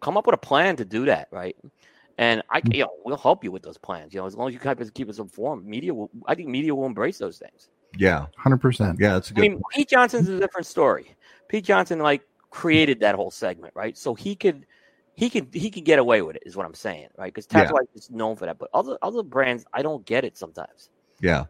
come up with a plan to do that, right? And I, mm-hmm. you know, we'll help you with those plans. You know, as long as you keep us, keep us informed, media will. I think media will embrace those things. yeah. 100%. Yeah. That's a I good. mean, Pete Johnson's a different story. Pete Johnson like created that whole segment, right? So he could, he can he can get away with it, is what I'm saying, right? Because Yeah. Tabs Life is known for that, but other other brands, I don't get it sometimes. Yeah.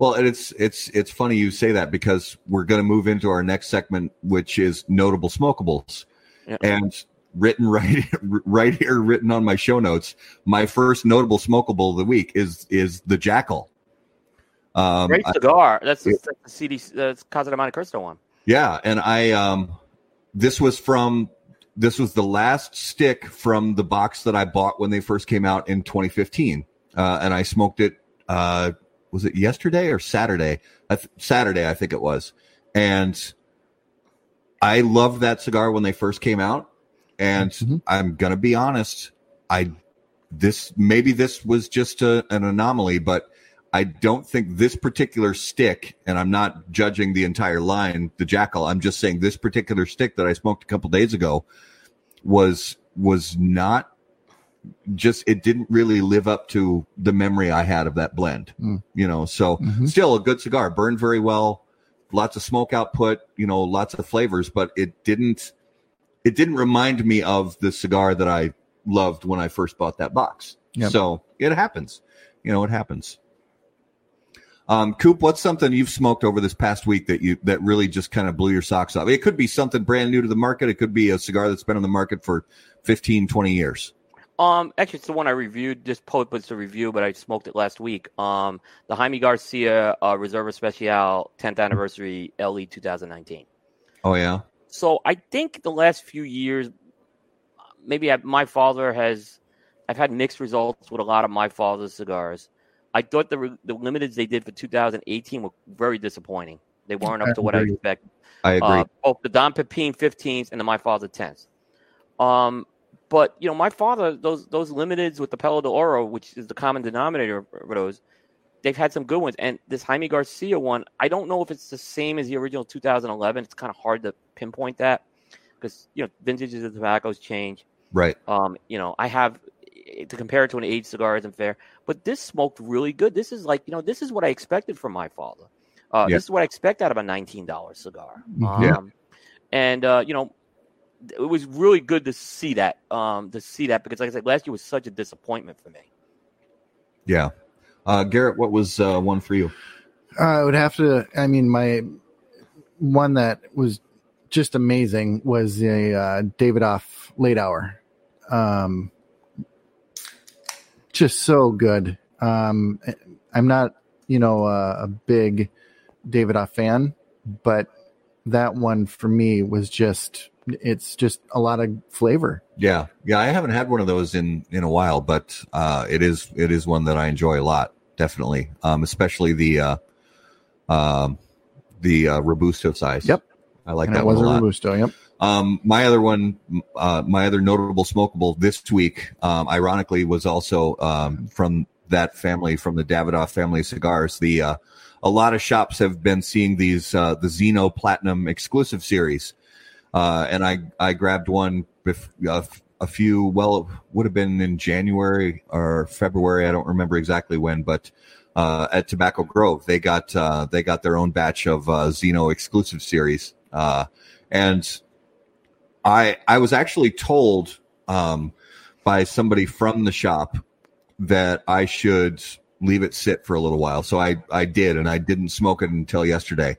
Well, and it's it's it's funny you say that because we're going to move into our next segment, which is notable smokables, Yeah. and written right right here, written on my show notes. My first notable smokable of the week is is the Jackal. Um, Great I- cigar. That's, Yeah. that's the CD. That's Casa de Monte Cristo one. yeah, and I um, this was from this was the last stick from the box that I bought when they first came out in 2015, uh, and I smoked it. Uh, was it yesterday or Saturday? I th- Saturday, I think it was, and I loved that cigar when they first came out. And Mhm. I'm gonna be honest, I this maybe this was just a, an anomaly, but I don't think this particular stick, and I'm not judging the entire line, the Jackal. I'm just saying this particular stick that I smoked a couple days ago was was not just it didn't really live up to the memory I had of that blend. Mm. You know, so Mhm. still a good cigar, burned very well, lots of smoke output, you know, lots of flavors, but it didn't it didn't remind me of the cigar that I loved when I first bought that box. Yep. So it happens. You know, it happens. Um, Coop, what's something you've smoked over this past week that you that really just kind of blew your socks off? It could be something brand new to the market. It could be a cigar that's been on the market for 15, 20 years. Um, actually, it's the one I reviewed. Just posted it's a review, but I smoked it last week. Um, the Jaime Garcia uh, Reserva Special 10th anniversary LE 2019. Oh yeah. So I think the last few years, maybe I, my father has, I've had mixed results with a lot of my father's cigars. I thought the the limiteds they did for 2018 were very disappointing. They weren't up to what I Agreed. expected. I agree. Uh, both the Don Pepin 15s and the My Father 10s. Um, but you know, my father, those those limiteds with the Pelo de Oro, which is the common denominator for those, they've had some good ones. And this Jaime Garcia one, I don't know if it's the same as the original 2011. It's kind of hard to pinpoint that because you know vintages of tobaccos change. right. Um, you know, I have to compare it to an aged cigar isn't fair, but this smoked really good. This is like you know, this is what I expected from my father. Uh, Yeah. This is what I expect out of a nineteen dollar cigar. Mhm. Yeah. Um, and uh, you know, it was really good to see that. Um, to see that because, like I said, last year was such a disappointment for me. Yeah. Uh, Garrett, what was uh, one for you? Uh, I would have to. I mean, my one that was just amazing was a uh, Davidoff late hour. Um, just so good. Um, I'm not, you know, uh, a big Davidoff fan, but that one for me was just. It's just a lot of flavor. Yeah, yeah. I haven't had one of those in in a while, but uh, it is it is one that I enjoy a lot. Definitely, um, especially the uh, um, the uh, robusto size. Yep. I like and that it one was a a robusto. Yep. Um, my other one, uh, my other notable smokable this week, um, ironically, was also um, from that family, from the Davidoff family cigars. The uh, a lot of shops have been seeing these uh, the Zino Platinum exclusive series, uh, and I I grabbed one bef- uh, a few. Well, it would have been in January or February. I don't remember exactly when, but. Uh, at Tobacco Grove, they got they got their own batch of Zino exclusive series, and I I was actually told um, by somebody from the shop that I should leave it sit for a little while. So I I did, and I didn't smoke it until yesterday.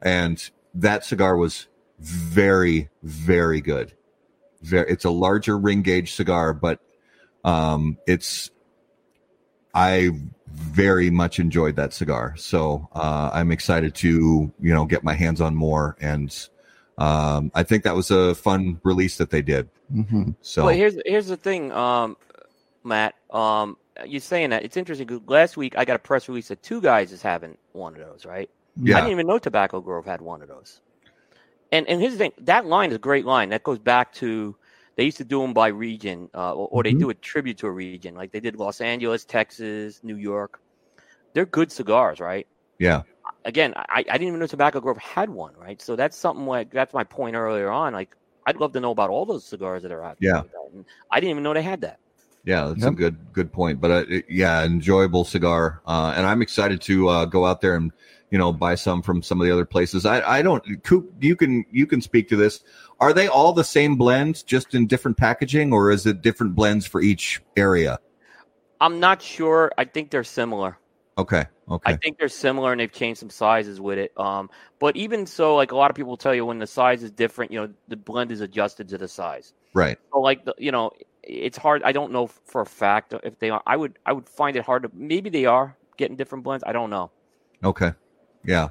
And that cigar was very very good. Very, it's a larger ring gauge cigar, but um, it's I very much enjoyed that cigar. So uh, I'm excited to you know get my hands on more and um, I think that was a fun release that they did. hmm So Well, here's here's the thing, um, Matt. Um, you're saying that it's interesting. 'cause last week I got a press release that two guys is having one of those, right? Yeah. I didn't even know Tobacco Grove had one of those. And and here's the thing: that line is a great line. That goes back to they used to do them by region, uh, or, or they Mhm. do a tribute to a region, like they did Los Angeles, Texas, New York. They're good cigars, right? yeah, Again, I, I didn't even know Tobacco Grove had one, right? So that's something like that's my point earlier on. Like I'd love to know about all those cigars that are out. Yeah. like that. And I didn't even know they had that. yeah. That's a good good point. But uh, it- yeah, enjoyable cigar, uh, and I'm excited to uh, go out there and you know buy some from some of the other places. I I don't. Coop, you can you can speak to this. Are they all the same blends, just in different packaging, or is it different blends for each area? I'm not sure. I think they're similar. Okay, okay, I think they're similar and they've changed some sizes with it. Um, but even so, like a lot of people tell you, when the size is different, you know, the blend is adjusted to the size. right. So, like, the, you know, it's hard. I don't know for a fact if they are. I would, I would find it hard to. Maybe they are getting different blends. I don't know. Okay. Yeah.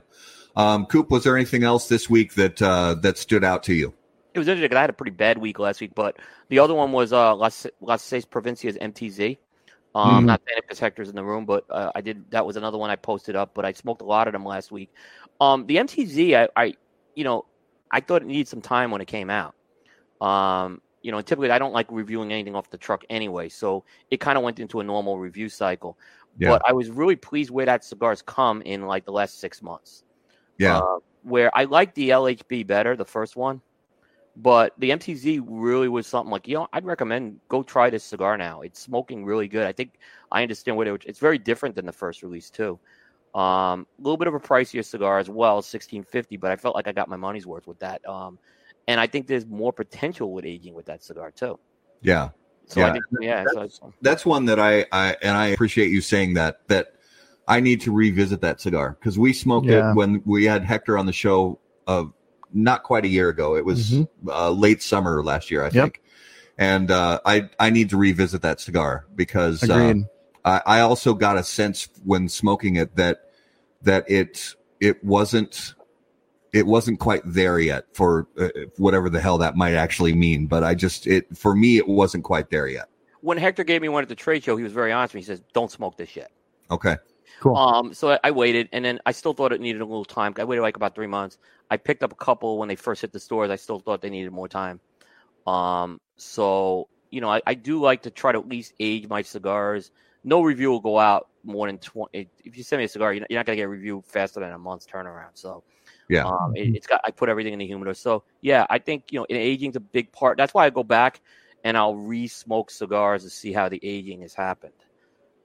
Um, Coop, was there anything else this week that uh, that stood out to you? It was interesting. 'cause I had a pretty bad week last week, but the other one was uh, Las, Las Seis Provincias MTZ. Um, Mhm. Not saying protectors in the room, but uh, I did. That was another one I posted up. But I smoked a lot of them last week. Um, the MTZ, I, I, you know, I thought it needed some time when it came out. Um, you know, typically I don't like reviewing anything off the truck anyway, so it kind of went into a normal review cycle. Yeah. But I was really pleased where that cigar's come in like the last six months. Yeah. Uh, where I like the LHB better, the first one, but the MTZ really was something like you know I'd recommend go try this cigar now. It's smoking really good. I think I understand what it, it's very different than the first release too. Um, a little bit of a pricier cigar as well, sixteen fifty, but I felt like I got my money's worth with that. Um, and I think there's more potential with aging with that cigar too. yeah. So Yeah. I think, yeah, so it's- that's one that I, I and I appreciate you saying that that I need to revisit that cigar because we smoked Yeah. it when we had Hector on the show of not quite a year ago. It was Mhm. uh, late summer last year, I Yep. think. And uh, I I need to revisit that cigar because uh, I, I also got a sense when smoking it that that it it wasn't it wasn't quite there yet for uh, whatever the hell that might actually mean. But I just it for me it wasn't quite there yet. when Hector gave me one at the trade show, he was very honest. with me. He says, "Don't smoke this yet." Okay. Cool. Um, so I, I waited, and then I still thought it needed a little time. I waited like about three months. I picked up a couple when they first hit the stores. I still thought they needed more time. Um, so you know, I, I do like to try to at least age my cigars. No review will go out more than twenty. If you send me a cigar, you're not, you're not gonna get a review faster than a month's turnaround. So Yeah. um, it, it's got. I put everything in the humidor. So yeah, I think you know, aging's a big part. That's why I go back and I'll re-smoke cigars to see how the aging has happened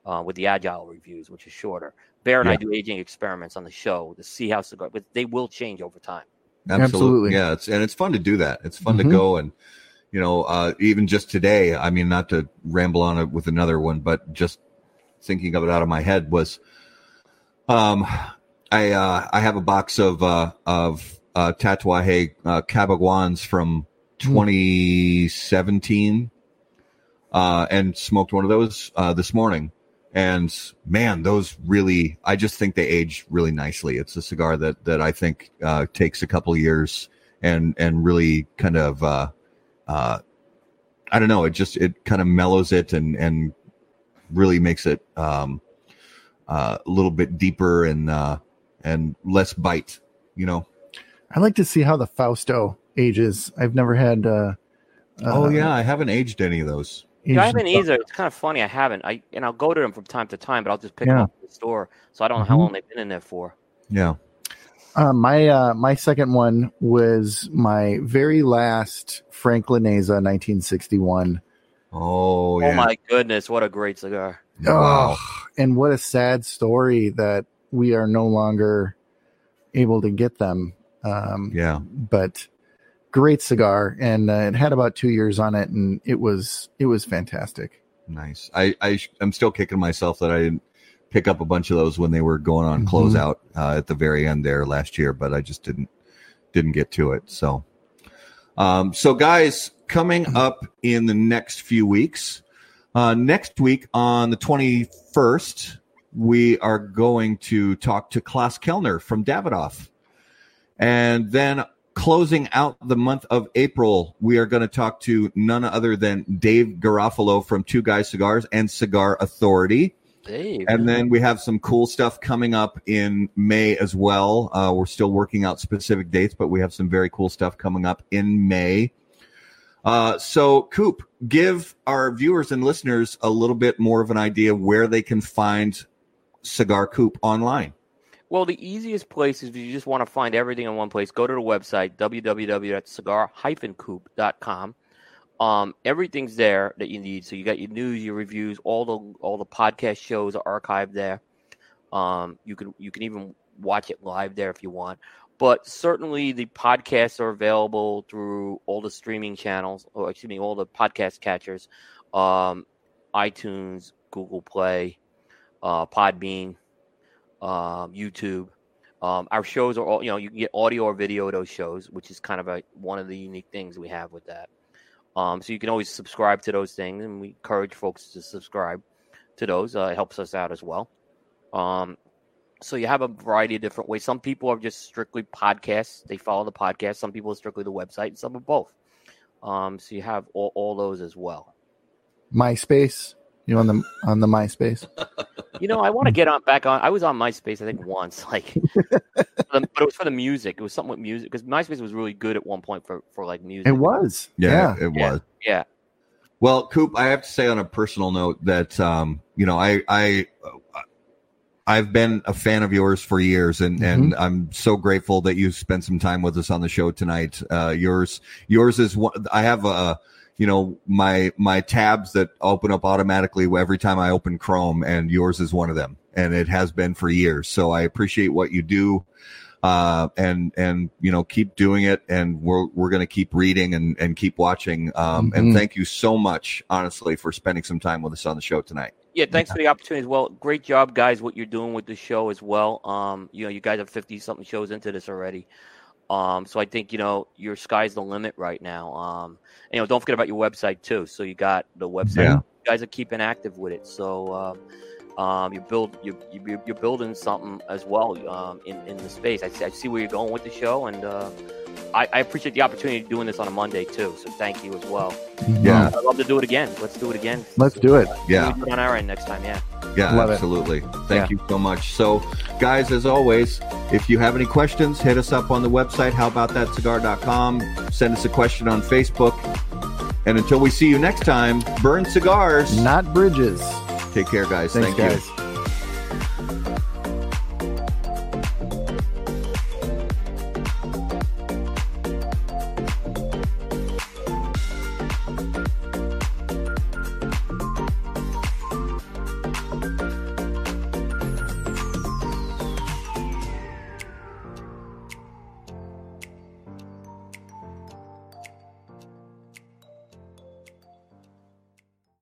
uh, with the agile reviews, which is shorter. Bear and I do aging experiments on the show to see how cigar, but they will change over time. Absolutely. Absolutely. Yeah. It's, and it's fun to do that. It's fun Mhm. to go and, you know, uh, even just today, I mean, not to ramble on it with another one, but just thinking of it out of my head was, um, I, uh, I have a box of, uh, of, uh, Tatuaje, uh, Cabaiguans from 2017, uh, and smoked one of those, uh, this morning. And man, those really, I just think they age really nicely. It's a cigar that, that I think, uh, takes a couple years and, and really kind of, uh, uh, I don't know, it just, it kind of mellows it and, and really makes it, um, uh, a little bit deeper and, uh, and less bite, you know? I like to see how the Fausto ages. I've never had. Uh, oh yeah. I haven't aged any of those. Yeah, I haven't either. It's kind of funny. I haven't. I and I'll go to them from time to time, but I'll just pick Yeah. them up at the store, so I don't know how Mhm. long they've been in there for. Yeah. Uh, my uh, my second one was my very last Franklinesa 1961. Oh yeah. Oh my goodness, what a great cigar! Wow. Oh, and what a sad story that we are no longer able to get them. Um, Yeah. but great cigar, and uh, it had about two years on it, and it was it was fantastic. Nice. I, I I'm still kicking myself that I didn't pick up a bunch of those when they were going on Mhm. closeout uh, at the very end there last year, but I just didn't didn't get to it. So, um, so guys, coming up in the next few weeks, uh, next week on the 21st, we are going to talk to Klaus Kelner from Davidoff, and then closing out the month of April, we are going to talk to none other than Dave Garofalo from Two Guys Cigars and Cigar Authority. Dave, And then we have some cool stuff coming up in May as well. Uh, we're still working out specific dates, but we have some very cool stuff coming up in May. Uh, so, Coop, give our viewers and listeners a little bit more of an idea where they can find Cigar Coop online. Well, the easiest place is if you just want to find everything in one place, go to the website, www.cigar-coop.com. Um, everything's there that you need. So you got your news, your reviews, all the all the podcast shows are archived there. Um, you can you can even watch it live there if you want. But certainly the podcasts are available through all the streaming channels, or excuse me, all the podcast catchers, um, iTunes, Google Play, uh, Podbean, um, YouTube. Um, our shows are all, you know, you can get audio or video of those shows, which is kind of a, one of the unique things we have with that. Um, so you can always subscribe to those things, and we encourage folks to subscribe to those. Uh, it helps us out as well. Um, so you have a variety of different ways. Some people are just strictly podcasts; they follow the podcast. Some people are strictly the website, and some are both. Um, so you have all, all those as well. MySpace. You on the on the MySpace? You know, I want to get on back on. I was on MySpace, I think, once, like, but it was for the music. It was something with music because MySpace was really good at one point for for like music. It was. Yeah, Yeah. it was. Yeah, Well, Coop, I have to say on a personal note that um, you know I I I've been a fan of yours for years, and and I'm so grateful that you spent some time with us on the show tonight. Uh, yours yours is one. I have a you know my my tabs that open up automatically every time I open Chrome, and yours is one of them, and it has been for years. So I appreciate what you do. Uh, and and you know keep doing it, and we're we're gonna keep reading and and keep watching. Um, and Mhm. thank you so much, honestly, for spending some time with us on the show tonight. yeah. Thanks for the opportunity as well. Great job, guys. What you're doing with the show as well. Um, you know, you guys have fifty something shows into this already. Um, so I think you know your sky's the limit right now. Um, and, you know, don't forget about your website too. So you got the website. Yeah. You guys are keeping active with it. So um, um, you build you you you're building something as well um, in in the space. I see, I see where you're going with the show, and uh, I, I appreciate the opportunity of doing this on a Monday too. So thank you as well. Yeah. I'd love to do it again. Let's do it again. Let's do it. Yeah. We'll do it on our end next time. Yeah. Yeah, Love it. absolutely. Thank Yeah. you so much. So, guys, as always, if you have any questions, hit us up on the website, howaboutthatcigar.com. Send us a question on Facebook. And until we see you next time, burn cigars. Not bridges. Take care, guys. Thanks, Thank you. guys.